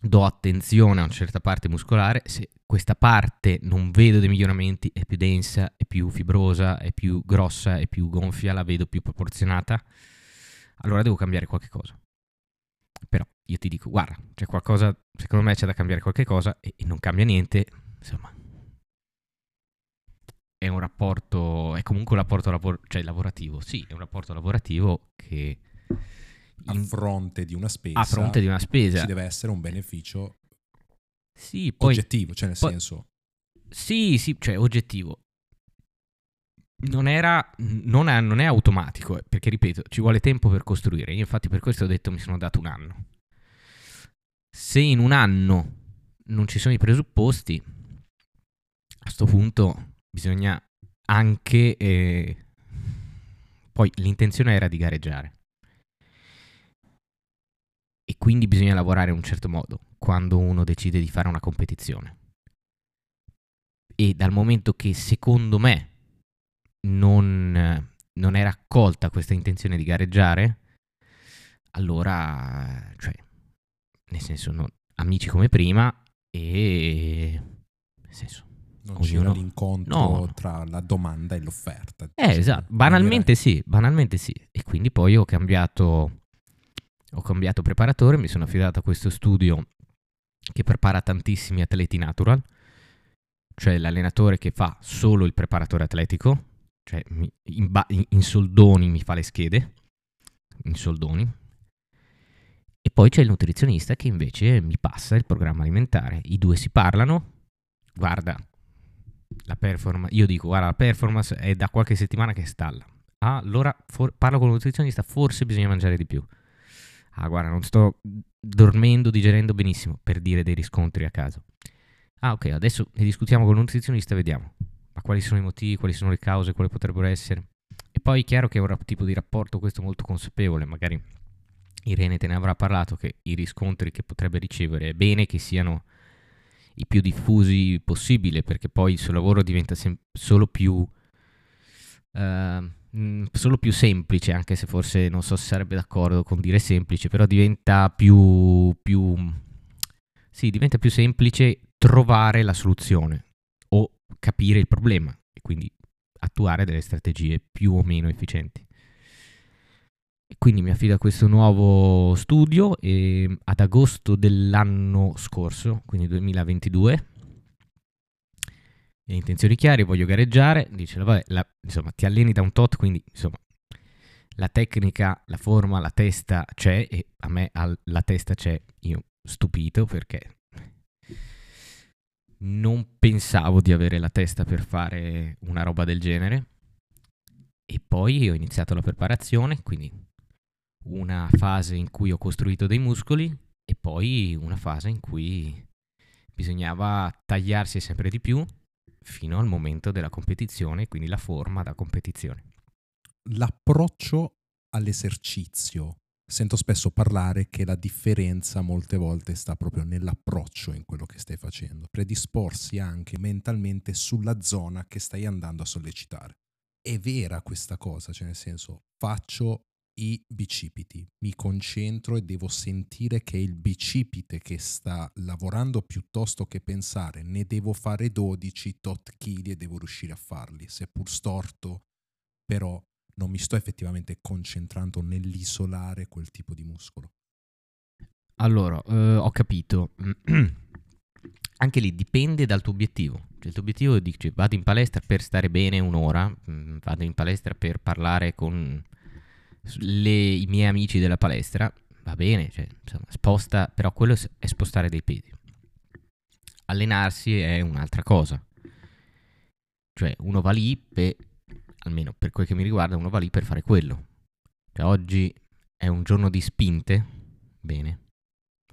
do attenzione a una certa parte muscolare, se questa parte non vedo dei miglioramenti, è più densa, è più fibrosa, è più grossa, è più gonfia, la vedo più proporzionata, allora devo cambiare qualche cosa. Però io ti dico, guarda, c'è qualcosa, secondo me c'è da cambiare qualche cosa e, e non cambia niente, insomma. È un rapporto, è comunque un rapporto lavor- cioè lavorativo, sì, è un rapporto lavorativo che... In, a fronte di una spesa. A fronte di una spesa. Ci deve essere un beneficio sì, poi, oggettivo, cioè nel poi, senso... Sì, sì, cioè oggettivo. Non, era, non, è, non è automatico, eh, perché ripeto, ci vuole tempo per costruire. Io infatti per questo ho detto mi sono dato un anno. Se in un anno non ci sono i presupposti, a questo punto bisogna anche... Eh, poi l'intenzione era di gareggiare. E quindi bisogna lavorare in un certo modo quando uno decide di fare una competizione. E dal momento che secondo me non, non era accolta questa intenzione di gareggiare, allora, cioè, nel senso, no, amici come prima e... nel senso, non ognuno... c'era l'incontro no. tra la domanda e l'offerta. Eh, esatto, banalmente sì, banalmente sì. E quindi poi ho cambiato, ho cambiato preparatore, mi sono affidato a questo studio che prepara tantissimi atleti natural, cioè l'allenatore che fa solo il preparatore atletico, cioè in, ba- in soldoni mi fa le schede, in soldoni, e poi c'è il nutrizionista che invece mi passa il programma alimentare. I due si parlano, guarda, performance, io dico, guarda, la performance è da qualche settimana che stalla. Ah, allora for- parlo con il nutrizionista, forse bisogna mangiare di più. Ah, guarda, non sto dormendo, digerendo benissimo, per dire dei riscontri a caso. Ah, ok, adesso ne discutiamo con il nutrizionista e vediamo. Ma quali sono i motivi, quali sono le cause, quali potrebbero essere. E poi è chiaro che è un tipo di rapporto questo molto consapevole, magari Irene te ne avrà parlato, che i riscontri che potrebbe ricevere è bene che siano i più diffusi possibile, perché poi il suo lavoro diventa sem- solo più... Uh, solo più semplice, anche se forse non so se sarebbe d'accordo con dire semplice, però diventa più, più, sì, diventa più semplice trovare la soluzione o capire il problema e quindi attuare delle strategie più o meno efficienti. E quindi mi affido a questo nuovo studio e ad agosto dell'anno scorso, quindi 2022, le intenzioni chiare, voglio gareggiare, dice, vabbè, la, insomma, ti alleni da un tot, quindi insomma, la tecnica, la forma, la testa c'è e a me al, la testa c'è, io stupito perché non pensavo di avere la testa per fare una roba del genere. E poi ho iniziato la preparazione, quindi una fase in cui ho costruito dei muscoli e poi una fase in cui bisognava tagliarsi sempre di più fino al momento della competizione, quindi la forma da competizione. L'approccio all'esercizio. Sento spesso parlare che la differenza molte volte sta proprio nell'approccio in quello che stai facendo, predisporsi anche mentalmente sulla zona che stai andando a sollecitare. È vera questa cosa, cioè nel senso faccio i bicipiti. Mi concentro e devo sentire che è il bicipite che sta lavorando piuttosto che pensare ne devo fare 12 tot chili e devo riuscire a farli, seppur storto, però non mi sto effettivamente concentrando nell'isolare quel tipo di muscolo. Allora, eh, ho capito. Anche lì dipende dal tuo obiettivo. Cioè, il tuo obiettivo dice vado in palestra per stare bene un'ora, mm, vado in palestra per parlare con le, i miei amici della palestra, va bene, cioè, insomma, sposta, però quello è spostare dei pesi. Allenarsi è un'altra cosa. Cioè, uno va lì per, almeno per quel che mi riguarda, uno va lì per fare quello. Cioè, oggi è un giorno di spinte, bene,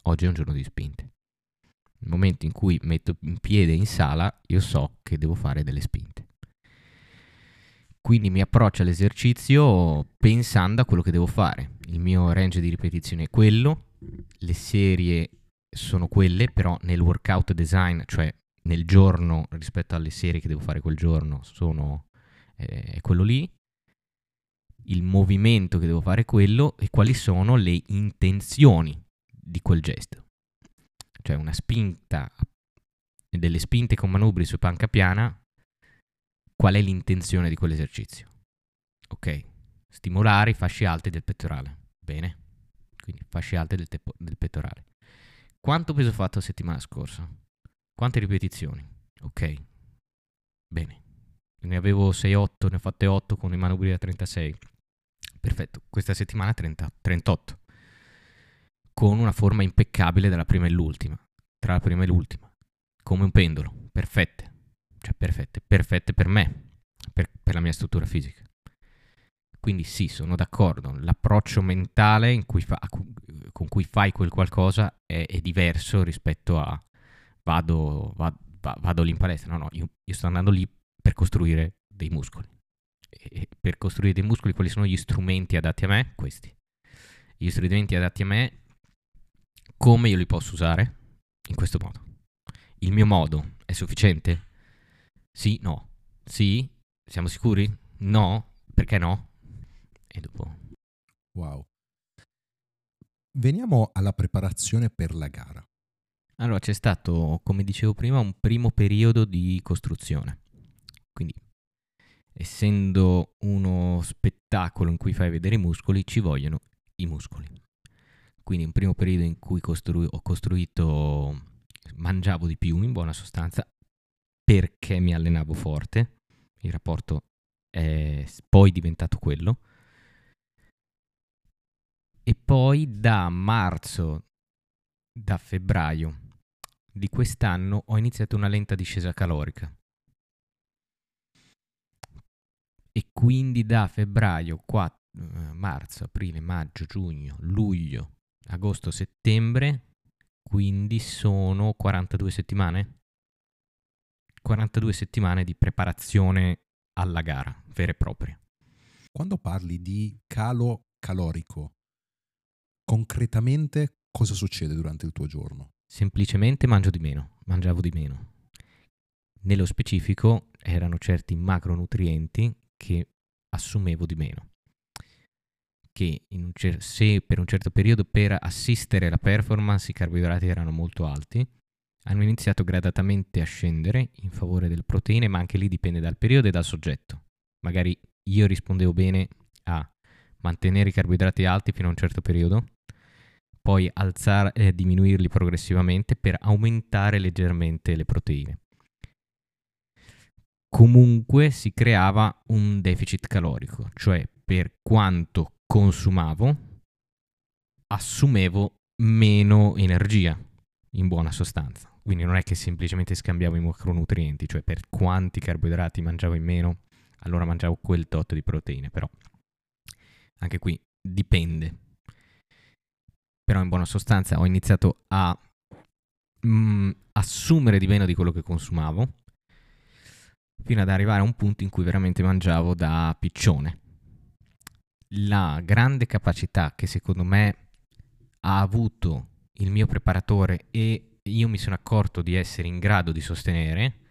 oggi è un giorno di spinte. Nel momento in cui metto in piede in sala, io so che devo fare delle spinte. Quindi mi approccio all'esercizio pensando a quello che devo fare. Il mio range di ripetizione è quello, le serie sono quelle, però nel workout design, cioè nel giorno rispetto alle serie che devo fare quel giorno, sono eh, quello lì. il movimento che devo fare quello e quali sono le intenzioni di quel gesto. Cioè una spinta, delle spinte con manubri su panca piana, qual è l'intenzione di quell'esercizio? Ok, stimolare i fasci alti del pettorale. Bene, quindi fasci alti del, te- del pettorale. Quanto peso ho fatto la settimana scorsa? Quante ripetizioni? Ok, bene. Ne avevo 6-8, ne ho fatte 8 con i manubri da 36. Perfetto, questa settimana 30, 38. Con una forma impeccabile dalla prima e l'ultima. Tra la prima e l'ultima. Come un pendolo. Perfette. Cioè perfette. Perfette per me. Per, per la mia struttura fisica. Quindi sì, sono d'accordo. L'approccio mentale cui fa, con cui fai quel qualcosa è, è diverso rispetto a vado, vado, vado, lì in palestra. No, no, io, io sto andando lì per costruire dei muscoli. E per costruire dei muscoli quali sono gli strumenti adatti a me? Questi. Gli strumenti adatti a me, come io li posso usare? In questo modo. Il mio modo è sufficiente? Sì, no. Sì? Siamo sicuri? No? Perché no? E dopo... Wow. Veniamo alla preparazione per la gara. Allora, c'è stato, come dicevo prima, un primo periodo di costruzione. Quindi, essendo uno spettacolo in cui fai vedere i muscoli, ci vogliono i muscoli. Quindi, un primo periodo in cui costru- ho costruito, mangiavo di più in buona sostanza, perché mi allenavo forte. Il rapporto è poi diventato quello. E poi da marzo, da febbraio di quest'anno ho iniziato una lenta discesa calorica. e quindi da febbraio, 4, eh, marzo, aprile, maggio, giugno, luglio, agosto, settembre, quindi sono 42 settimane? 42 settimane di preparazione alla gara vera e propria. Quando parli di calo calorico, concretamente cosa succede durante il tuo giorno? Semplicemente mangio di meno, mangiavo di meno. Nello specifico erano certi macronutrienti che assumevo di meno. Che cer- se per un certo periodo per assistere la performance i carboidrati erano molto alti, hanno iniziato gradatamente a scendere in favore delle proteine, ma anche lì dipende dal periodo e dal soggetto. Magari io rispondevo bene a mantenere i carboidrati alti fino a un certo periodo, poi alzare eh, diminuirli progressivamente per aumentare leggermente le proteine comunque si creava un deficit calorico, cioè per quanto consumavo assumevo meno energia in buona sostanza. Quindi non è che semplicemente scambiavo i macronutrienti, cioè per quanti carboidrati mangiavo in meno, allora mangiavo quel tot di proteine, però anche qui dipende. Però in buona sostanza ho iniziato a mm, assumere di meno di quello che consumavo fino ad arrivare a un punto in cui veramente mangiavo da piccione. La grande capacità che secondo me ha avuto il mio preparatore e io mi sono accorto di essere in grado di sostenere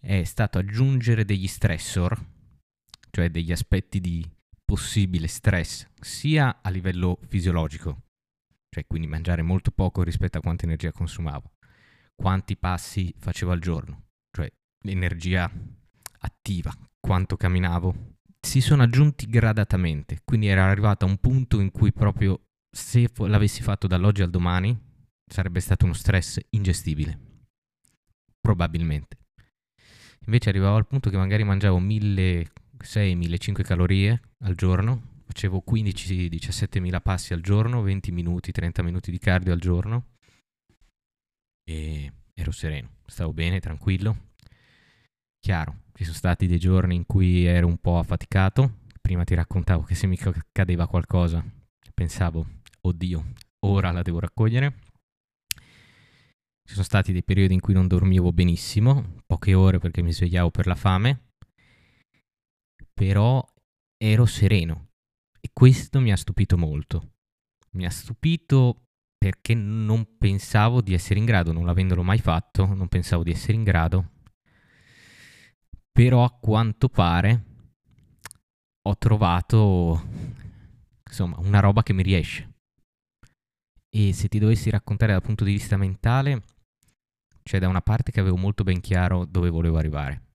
è stato aggiungere degli stressor, cioè degli aspetti di possibile stress, sia a livello fisiologico, cioè quindi mangiare molto poco rispetto a quanta energia consumavo, quanti passi facevo al giorno, l'energia attiva, quanto camminavo, si sono aggiunti gradatamente, quindi era arrivato a un punto in cui proprio se l'avessi fatto dall'oggi al domani sarebbe stato uno stress ingestibile, probabilmente. Invece arrivavo al punto che magari mangiavo 1600-1500 calorie al giorno, facevo 15-17 mila passi al giorno, 20 minuti, 30 minuti di cardio al giorno e ero sereno, stavo bene, tranquillo, Chiaro, ci sono stati dei giorni in cui ero un po' affaticato. Prima ti raccontavo che se mi cadeva qualcosa pensavo, oddio, ora la devo raccogliere. Ci sono stati dei periodi in cui non dormivo benissimo, poche ore perché mi svegliavo per la fame, però ero sereno e questo mi ha stupito molto. Mi ha stupito perché non pensavo di essere in grado, non avendolo mai fatto, non pensavo di essere in grado però a quanto pare ho trovato insomma una roba che mi riesce. E se ti dovessi raccontare dal punto di vista mentale, c'è da una parte che avevo molto ben chiaro dove volevo arrivare.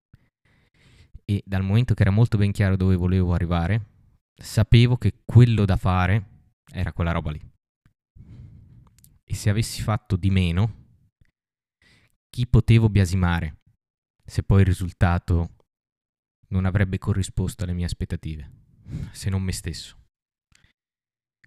E dal momento che era molto ben chiaro dove volevo arrivare, sapevo che quello da fare era quella roba lì. E se avessi fatto di meno, chi potevo biasimare se poi il risultato non avrebbe corrisposto alle mie aspettative, se non me stesso.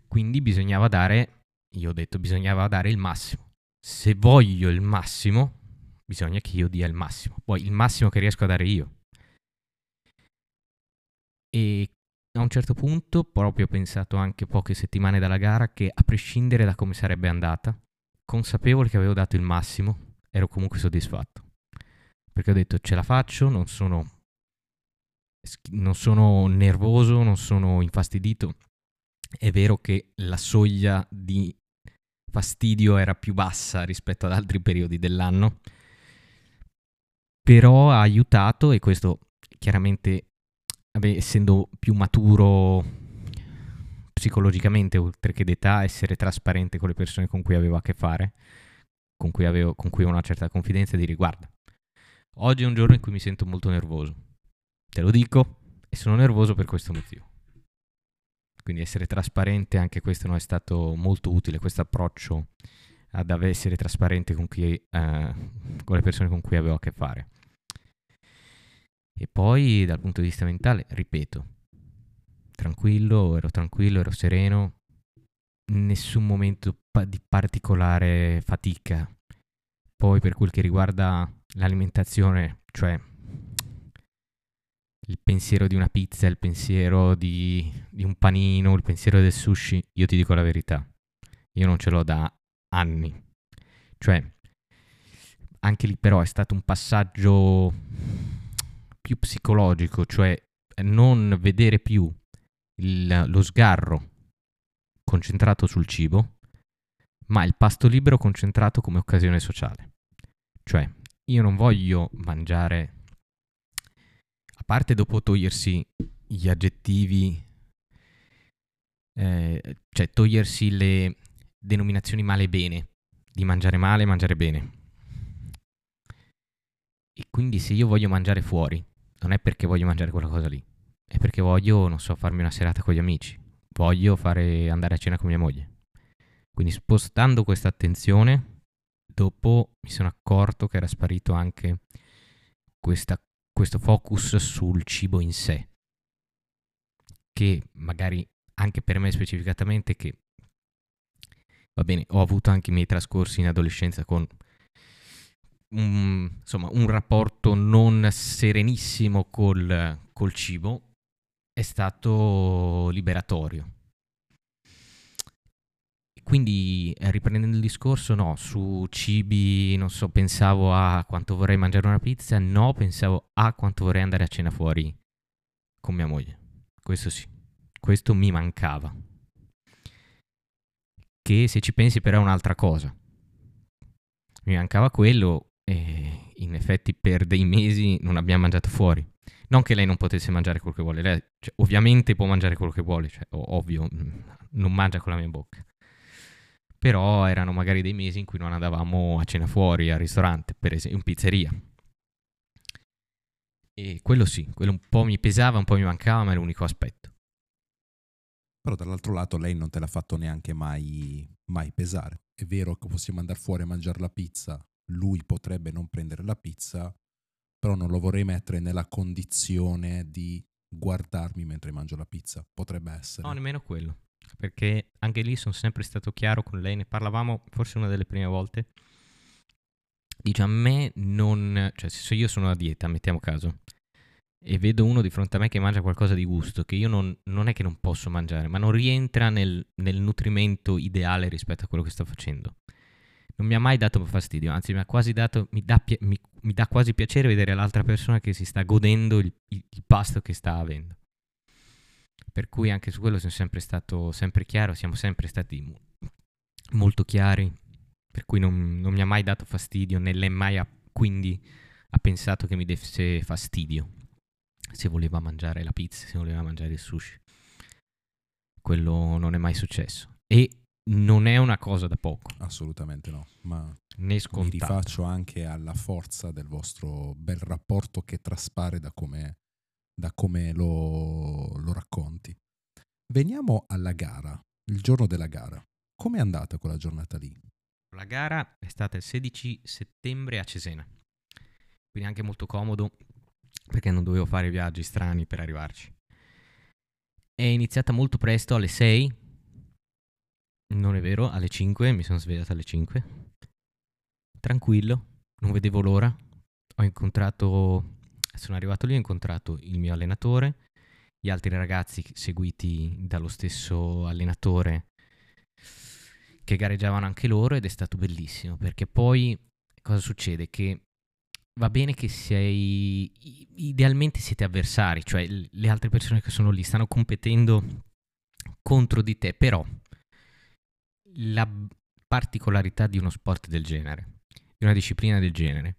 Quindi bisognava dare, io ho detto, bisognava dare il massimo. Se voglio il massimo, bisogna che io dia il massimo. Poi il massimo che riesco a dare io. E a un certo punto, proprio ho pensato anche poche settimane dalla gara, che a prescindere da come sarebbe andata, consapevole che avevo dato il massimo, ero comunque soddisfatto. Perché ho detto ce la faccio, non sono non sono nervoso, non sono infastidito. È vero che la soglia di fastidio era più bassa rispetto ad altri periodi dell'anno, però ha aiutato e questo chiaramente, vabbè, essendo più maturo psicologicamente oltre che d'età, essere trasparente con le persone con cui avevo a che fare, con cui avevo, con cui una certa confidenza, di riguardo. oggi è un giorno in cui mi sento molto nervoso Te lo dico e sono nervoso per questo motivo. Quindi essere trasparente, anche questo non è stato molto utile, questo approccio ad essere trasparente con, chi, eh, con le persone con cui avevo a che fare. E poi dal punto di vista mentale, ripeto, tranquillo, ero tranquillo, ero sereno, nessun momento pa- di particolare fatica. Poi per quel che riguarda l'alimentazione, cioè il pensiero di una pizza, il pensiero di, di, un panino, il pensiero del sushi, io ti dico la verità, io non ce l'ho da anni. Cioè, anche lì però è stato un passaggio più psicologico, cioè non vedere più il, lo sgarro concentrato sul cibo, ma il pasto libero concentrato come occasione sociale. Cioè, io non voglio mangiare parte dopo togliersi gli aggettivi, eh, cioè togliersi le denominazioni male e bene, di mangiare male e mangiare bene. E quindi se io voglio mangiare fuori, non è perché voglio mangiare quella cosa lì, è perché voglio, non so, farmi una serata con gli amici, voglio fare, andare a cena con mia moglie. Quindi spostando questa attenzione, dopo mi sono accorto che era sparito anche questa questo focus sul cibo in sé, che magari anche per me specificatamente, che va bene, ho avuto anche i miei trascorsi in adolescenza con un, insomma, un rapporto non serenissimo col, col cibo, è stato liberatorio. Quindi eh, riprendendo il discorso, no, su cibi, non so, pensavo a quanto vorrei mangiare una pizza, no, pensavo a quanto vorrei andare a cena fuori con mia moglie. Questo sì, questo mi mancava. Che se ci pensi però è un'altra cosa. Mi mancava quello e in effetti per dei mesi non abbiamo mangiato fuori. Non che lei non potesse mangiare quello che vuole, lei cioè, ovviamente può mangiare quello che vuole, cioè, ovvio, mm, non mangia con la mia bocca però erano magari dei mesi in cui non andavamo a cena fuori, al ristorante, per esempio, in pizzeria. E quello sì, quello un po' mi pesava, un po' mi mancava, ma è l'unico aspetto. Però dall'altro lato lei non te l'ha fatto neanche mai, mai pesare. È vero che possiamo andare fuori a mangiare la pizza, lui potrebbe non prendere la pizza, però non lo vorrei mettere nella condizione di guardarmi mentre mangio la pizza. Potrebbe essere. No, nemmeno quello perché anche lì sono sempre stato chiaro con lei, ne parlavamo forse una delle prime volte. Dice a me non, cioè se io sono a dieta, mettiamo caso, e vedo uno di fronte a me che mangia qualcosa di gusto, che io non, non è che non posso mangiare, ma non rientra nel, nel, nutrimento ideale rispetto a quello che sto facendo. Non mi ha mai dato fastidio, anzi mi ha quasi dato, mi dà, mi, mi dà quasi piacere vedere l'altra persona che si sta godendo il, il, il pasto che sta avendo. Per cui anche su quello sono sempre stato sempre chiaro, siamo sempre stati molto chiari, per cui non, non mi ha mai dato fastidio, né lei mai ha, quindi ha pensato che mi desse fastidio. se voleva mangiare la pizza, se voleva mangiare il sushi. Quello non è mai successo. E non è una cosa da poco. Assolutamente no, ma né mi rifaccio anche alla forza del vostro bel rapporto che traspare da come, da come lo, lo racconti. Veniamo alla gara, il giorno della gara. Come è andata quella giornata lì? La gara è stata il 16 settembre a Cesena, quindi anche molto comodo perché non dovevo fare viaggi strani per arrivarci. È iniziata molto presto, alle 6. Non è vero, alle 5, mi sono svegliato alle 5. Tranquillo, non vedevo l'ora. Ho incontrato, sono arrivato lì, ho incontrato il mio allenatore, gli altri ragazzi seguiti dallo stesso allenatore che gareggiavano anche loro ed è stato bellissimo perché poi cosa succede? Che va bene che sei, idealmente siete avversari, cioè le altre persone che sono lì stanno competendo contro di te, però la particolarità di uno sport del genere, di una disciplina del genere,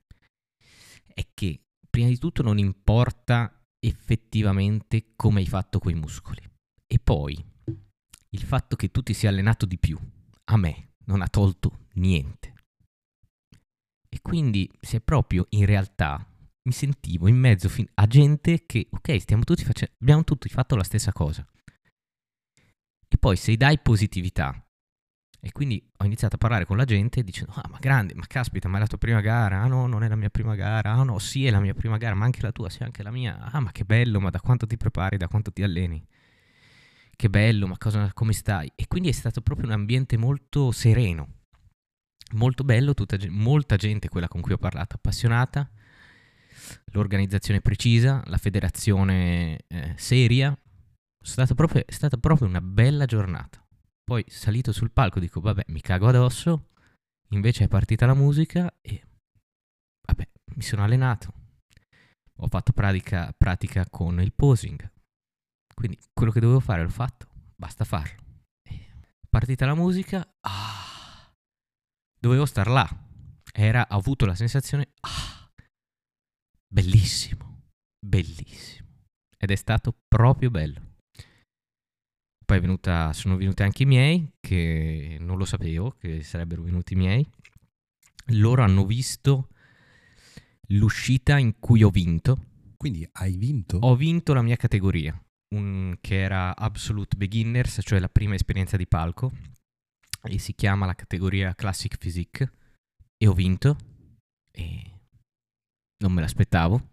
è che prima di tutto non importa effettivamente come hai fatto quei muscoli. E poi il fatto che tu ti sia allenato di più, a me non ha tolto niente. E quindi se proprio in realtà mi sentivo in mezzo fin- a gente che, ok, stiamo tutti facendo, abbiamo tutti fatto la stessa cosa. E poi se dai positività, e quindi ho iniziato a parlare con la gente dicendo, ah ma grande, ma caspita, ma è la tua prima gara? Ah no, non è la mia prima gara. Ah no, sì è la mia prima gara, ma anche la tua, sì anche la mia. Ah ma che bello, ma da quanto ti prepari, da quanto ti alleni? Che bello, ma cosa, come stai? E quindi è stato proprio un ambiente molto sereno molto bello, tutta, molta gente, quella con cui ho parlato, appassionata, l'organizzazione precisa, la federazione eh, seria. È stata, proprio, è stata proprio una bella giornata. Poi salito sul palco dico, vabbè, mi cago addosso, invece è partita la musica e, vabbè, mi sono allenato. Ho fatto pratica, pratica con il posing. Quindi quello che dovevo fare l'ho fatto, basta farlo. partita la musica, ah, dovevo star là. Era, ho avuto la sensazione, ah, bellissimo, bellissimo. Ed è stato proprio bello. Poi venuta, sono venuti anche i miei, che non lo sapevo che sarebbero venuti i miei. Loro hanno visto l'uscita in cui ho vinto. Quindi hai vinto? Ho vinto la mia categoria, un, che era Absolute Beginners, cioè la prima esperienza di palco e si chiama la categoria Classic Physique e ho vinto e non me l'aspettavo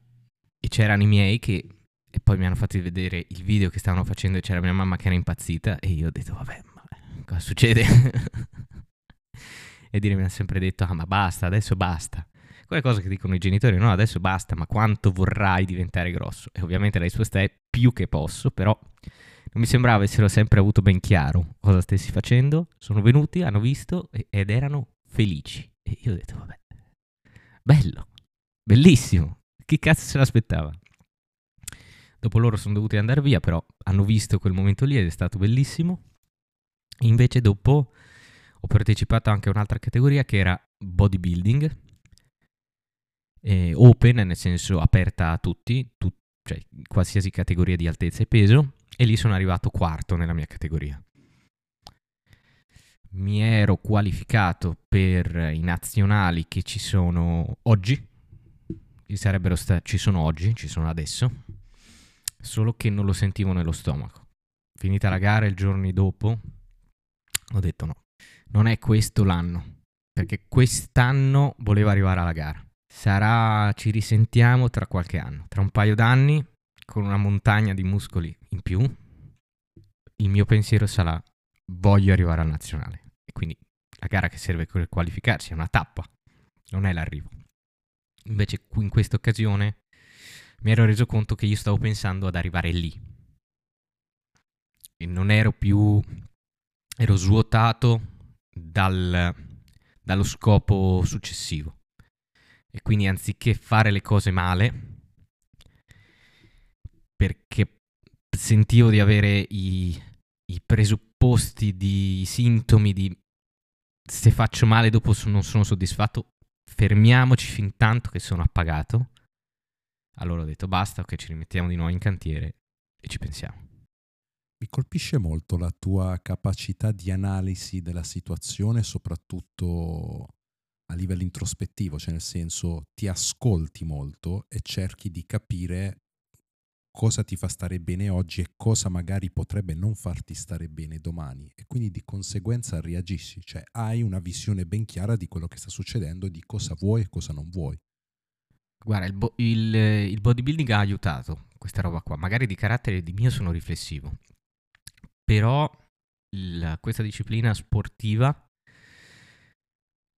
e c'erano i miei che e poi mi hanno fatto vedere il video che stavano facendo e c'era mia mamma che era impazzita e io ho detto vabbè ma cosa succede? e dire mi hanno sempre detto ah ma basta adesso basta quelle cose che dicono i genitori no adesso basta ma quanto vorrai diventare grosso e ovviamente la risposta è più che posso però non mi sembrava avessero sempre avuto ben chiaro cosa stessi facendo. Sono venuti, hanno visto ed erano felici. E io ho detto, vabbè, bello, bellissimo. Chi cazzo se l'aspettava? Dopo loro sono dovuti andare via, però hanno visto quel momento lì ed è stato bellissimo. Invece dopo ho partecipato anche a un'altra categoria che era bodybuilding, eh, open, nel senso aperta a tutti, tu, cioè qualsiasi categoria di altezza e peso e lì sono arrivato quarto nella mia categoria. Mi ero qualificato per i nazionali che ci sono oggi, sarebbero sta- ci sono oggi, ci sono adesso, solo che non lo sentivo nello stomaco. Finita la gara il giorno dopo, ho detto no, non è questo l'anno, perché quest'anno volevo arrivare alla gara. Sarà, ci risentiamo tra qualche anno, tra un paio d'anni con una montagna di muscoli in più, il mio pensiero sarà voglio arrivare al nazionale. E quindi la gara che serve per qualificarsi è una tappa, non è l'arrivo. Invece in questa occasione mi ero reso conto che io stavo pensando ad arrivare lì. E non ero più... ero svuotato dal, dallo scopo successivo. E quindi anziché fare le cose male, perché sentivo di avere i, i presupposti di i sintomi di se faccio male dopo non sono soddisfatto, fermiamoci fin tanto che sono appagato. Allora ho detto basta, ok, ci rimettiamo di nuovo in cantiere e ci pensiamo. Mi colpisce molto la tua capacità di analisi della situazione, soprattutto a livello introspettivo, cioè nel senso ti ascolti molto e cerchi di capire cosa ti fa stare bene oggi e cosa magari potrebbe non farti stare bene domani e quindi di conseguenza reagisci, cioè hai una visione ben chiara di quello che sta succedendo, di cosa vuoi e cosa non vuoi. Guarda, il, bo- il, il bodybuilding ha aiutato questa roba qua, magari di carattere di mio sono riflessivo, però il, questa disciplina sportiva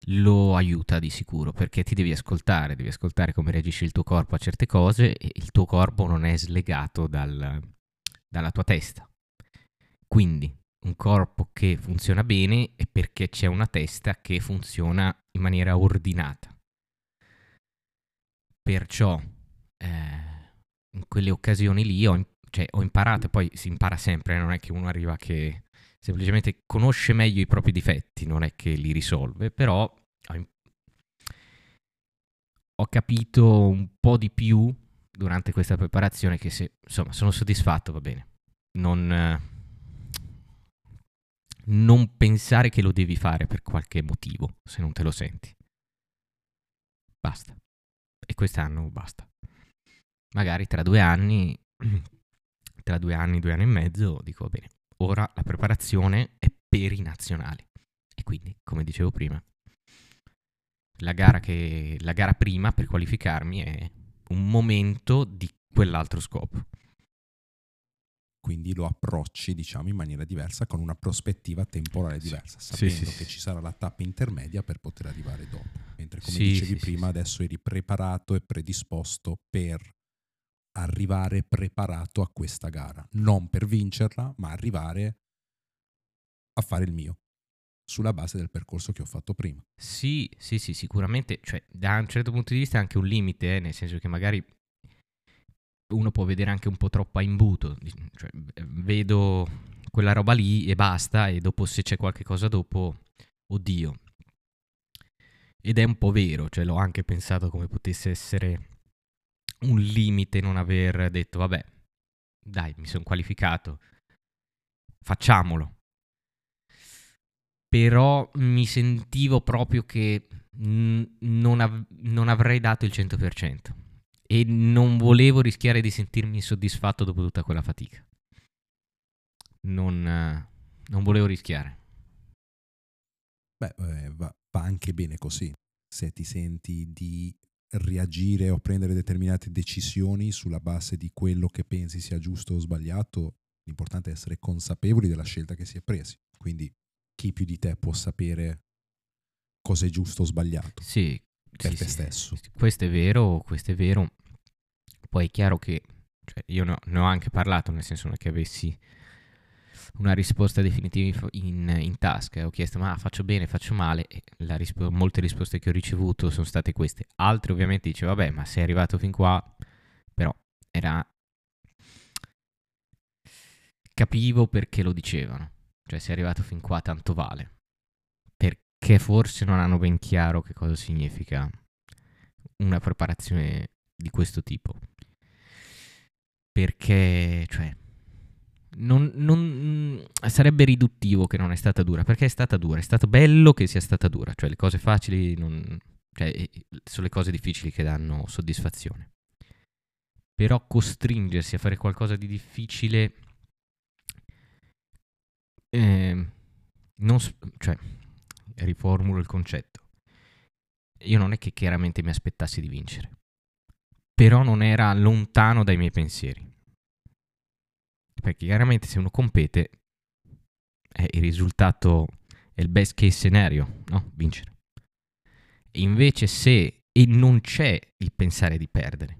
lo aiuta di sicuro perché ti devi ascoltare, devi ascoltare come reagisce il tuo corpo a certe cose e il tuo corpo non è slegato dal, dalla tua testa. Quindi un corpo che funziona bene è perché c'è una testa che funziona in maniera ordinata. Perciò eh, in quelle occasioni lì ho, cioè, ho imparato, poi si impara sempre, non è che uno arriva che semplicemente conosce meglio i propri difetti, non è che li risolve, però ho, ho capito un po' di più durante questa preparazione che se insomma sono soddisfatto va bene. Non, non pensare che lo devi fare per qualche motivo, se non te lo senti. Basta. E quest'anno basta. Magari tra due anni, tra due anni, due anni e mezzo, dico bene, ora la preparazione è per i nazionali. E quindi, come dicevo prima, la gara, che, la gara prima per qualificarmi è un momento di quell'altro scopo. Quindi lo approcci, diciamo, in maniera diversa, con una prospettiva temporale diversa, sì, sapendo sì, sì, che ci sarà la tappa intermedia per poter arrivare dopo. Mentre, come dicevi prima, adesso eri preparato e predisposto per arrivare preparato a questa gara, non per vincerla, ma arrivare a fare il mio sulla base del percorso che ho fatto prima. Sì, sì, sì, sicuramente, cioè da un certo punto di vista è anche un limite, eh, nel senso che magari uno può vedere anche un po' troppo a imbuto, cioè, vedo quella roba lì e basta e dopo se c'è qualche cosa dopo, oddio. Ed è un po' vero, cioè l'ho anche pensato come potesse essere un limite non aver detto vabbè, dai, mi sono qualificato, facciamolo. Però mi sentivo proprio che n- non, av- non, avrei dato il 100% e non volevo rischiare di sentirmi insoddisfatto dopo tutta quella fatica. Non, uh, non volevo rischiare. Beh, eh, va, va anche bene così. Se ti senti di reagire o prendere determinate decisioni sulla base di quello che pensi sia giusto o sbagliato, l'importante è essere consapevoli della scelta che si è presa. Quindi chi più di te può sapere cosa è giusto o sbagliato sì, per sì, te sì. stesso. Questo è vero, questo è vero. Poi è chiaro che cioè, io no, ne ho anche parlato, nel senso che avessi una risposta definitiva in, in tasca. Ho chiesto ma faccio bene, faccio male e rispo- molte risposte che ho ricevuto sono state queste. Altre ovviamente dice vabbè ma sei arrivato fin qua, però era... Capivo perché lo dicevano, cioè sei arrivato fin qua tanto vale, perché forse non hanno ben chiaro che cosa significa una preparazione di questo tipo. Perché, cioè, non, non, sarebbe riduttivo che non è stata dura, perché è stata dura, è stato bello che sia stata dura, cioè le cose facili non, cioè, sono le cose difficili che danno soddisfazione. Però costringersi a fare qualcosa di difficile, eh, non, cioè, riformulo il concetto. Io non è che chiaramente mi aspettassi di vincere, però non era lontano dai miei pensieri. Perché chiaramente se uno compete, eh, il risultato è il best case scenario, no? Vincere. E invece se e non c'è il pensare di perdere.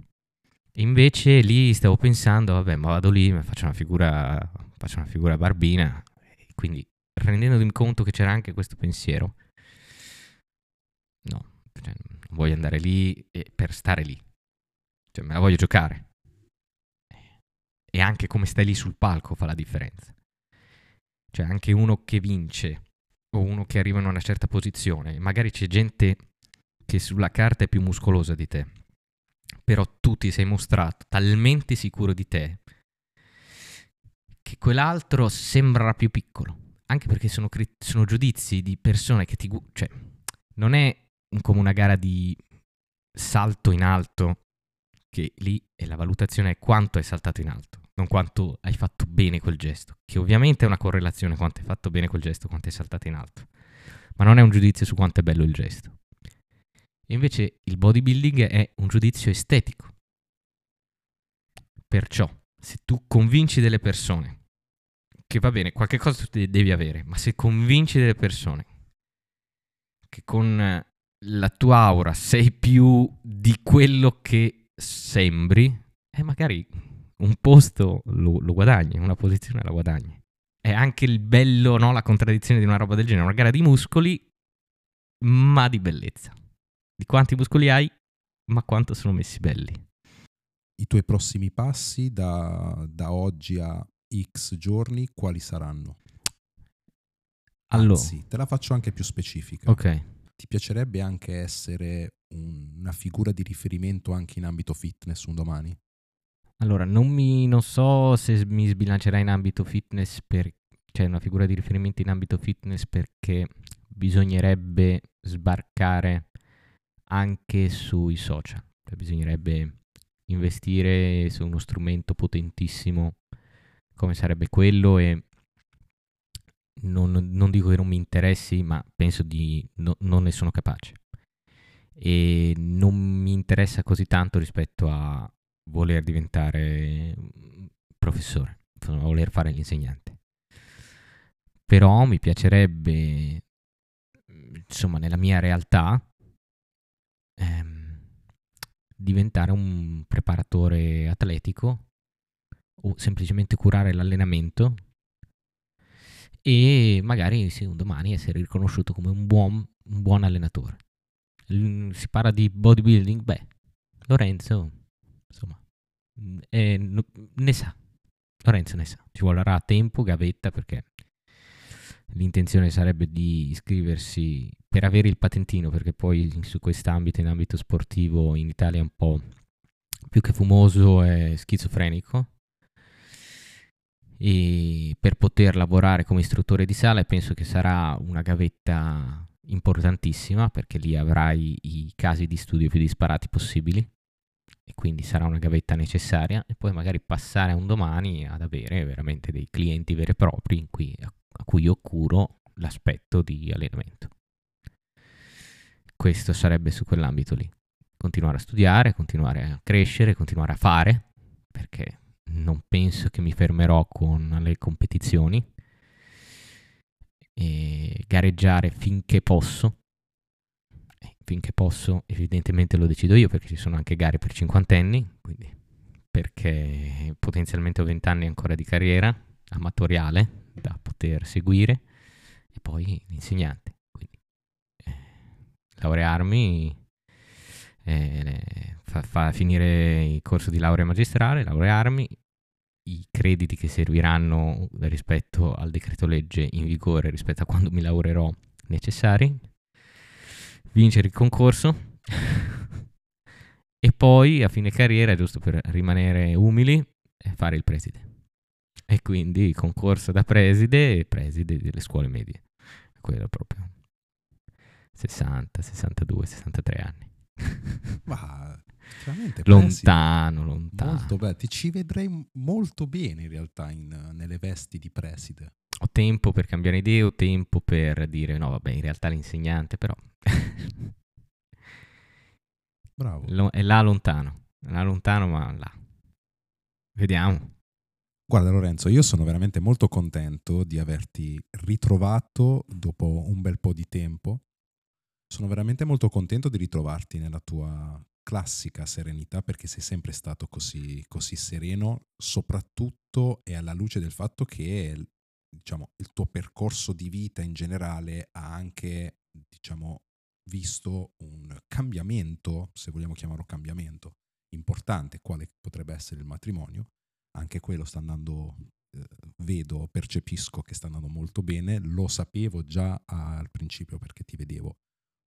Invece lì stavo pensando, vabbè, ma vado lì, mi faccio una figura, faccio una figura barbina. E quindi rendendomi conto che c'era anche questo pensiero, no, cioè, voglio andare lì per stare lì. Cioè, me la voglio giocare e anche come stai lì sul palco fa la differenza. Cioè anche uno che vince o uno che arriva in una certa posizione, magari c'è gente che sulla carta è più muscolosa di te, però tu ti sei mostrato talmente sicuro di te che quell'altro sembrerà più piccolo. Anche perché sono, cri- sono giudizi di persone che ti... Gu- cioè, non è come una gara di salto in alto, che lì è la valutazione è quanto hai saltato in alto, non quanto hai fatto bene quel gesto, che ovviamente è una correlazione quanto hai fatto bene quel gesto, quanto hai saltato in alto, ma non è un giudizio su quanto è bello il gesto. E invece il bodybuilding è un giudizio estetico. Perciò, se tu convinci delle persone, che va bene, qualche cosa tu devi avere, ma se convinci delle persone che con la tua aura sei più di quello che sembri, e magari un posto lo, lo, guadagni, una posizione la guadagni. È anche il bello, no? La contraddizione di una roba del genere, una gara di muscoli, ma di bellezza di quanti muscoli hai, ma quanto sono messi belli. I tuoi prossimi passi da, da oggi a X giorni quali saranno? Allora, Anzi, te la faccio anche più specifica. Ok. Ti piacerebbe anche essere una figura di riferimento anche in ambito fitness un domani? Allora, non, mi, non so se mi sbilancerai in ambito fitness per, cioè una figura di riferimento in ambito fitness perché bisognerebbe sbarcare anche sui social. Cioè, bisognerebbe investire su uno strumento potentissimo come sarebbe quello e non, non dico che non mi interessi, ma penso di no, non ne sono capace. E non mi interessa così tanto rispetto a voler diventare professore, a voler fare l'insegnante. Però mi piacerebbe, insomma, nella mia realtà, ehm, diventare un preparatore atletico o semplicemente curare l'allenamento e magari sì, un domani essere riconosciuto come un buon, un buon allenatore. Si parla di bodybuilding, beh, Lorenzo, insomma, eh, ne sa. Lorenzo ne sa, ci vorrà tempo, gavetta, perché l'intenzione sarebbe di iscriversi per avere il patentino, perché poi su quest'ambito, in ambito sportivo, in Italia è un po' più che fumoso e schizofrenico. E per poter lavorare come istruttore di sala penso che sarà una gavetta importantissima perché lì avrai i casi di studio più disparati possibili e quindi sarà una gavetta necessaria e poi magari passare un domani ad avere veramente dei clienti veri e propri cui a cui io curo l'aspetto di allenamento. Questo sarebbe su quell'ambito lì. Continuare a studiare, continuare a crescere, continuare a fare, perché non penso che mi fermerò con le competizioni e gareggiare finché posso. finché posso, evidentemente lo decido io perché ci sono anche gare per cinquantenni, quindi perché potenzialmente ho vent'anni ancora di carriera amatoriale da poter seguire e poi l'insegnante. Quindi eh, laurearmi, eh, fa, fa, finire il corso di laurea magistrale, laurearmi, i crediti che serviranno rispetto al decreto legge in vigore rispetto a quando mi lavorerò necessari, vincere il concorso e poi a fine carriera, giusto per rimanere umili, fare il preside e quindi concorso da preside e preside delle scuole medie. Quello proprio 60, 62, 63 anni. Ma veramente lontano, lontano. Molto bello. Ti ci vedrei molto bene in realtà in, nelle vesti di preside. Ho tempo per cambiare idea, ho tempo per dire no, vabbè, in realtà l'insegnante però... Bravo. Lo, è là lontano, è là lontano ma là. Vediamo. Guarda Lorenzo, io sono veramente molto contento di averti ritrovato dopo un bel po' di tempo. Sono veramente molto contento di ritrovarti nella tua classica serenità perché sei sempre stato così, così sereno, soprattutto e alla luce del fatto che diciamo, il tuo percorso di vita in generale ha anche diciamo, visto un cambiamento, se vogliamo chiamarlo cambiamento, importante, quale potrebbe essere il matrimonio. Anche quello sta andando, eh, vedo, percepisco che sta andando molto bene, lo sapevo già al principio perché ti vedevo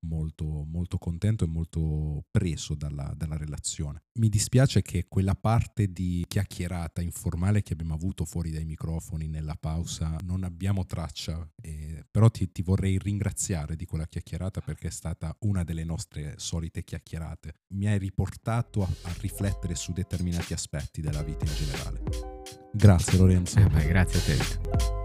molto, molto contento e molto preso dalla, dalla, relazione. Mi dispiace che quella parte di chiacchierata informale che abbiamo avuto fuori dai microfoni nella pausa non abbiamo traccia, eh, però ti, ti, vorrei ringraziare di quella chiacchierata perché è stata una delle nostre solite chiacchierate. Mi hai riportato a, a riflettere su determinati aspetti della vita in generale. Grazie Lorenzo. Eh beh, grazie a te.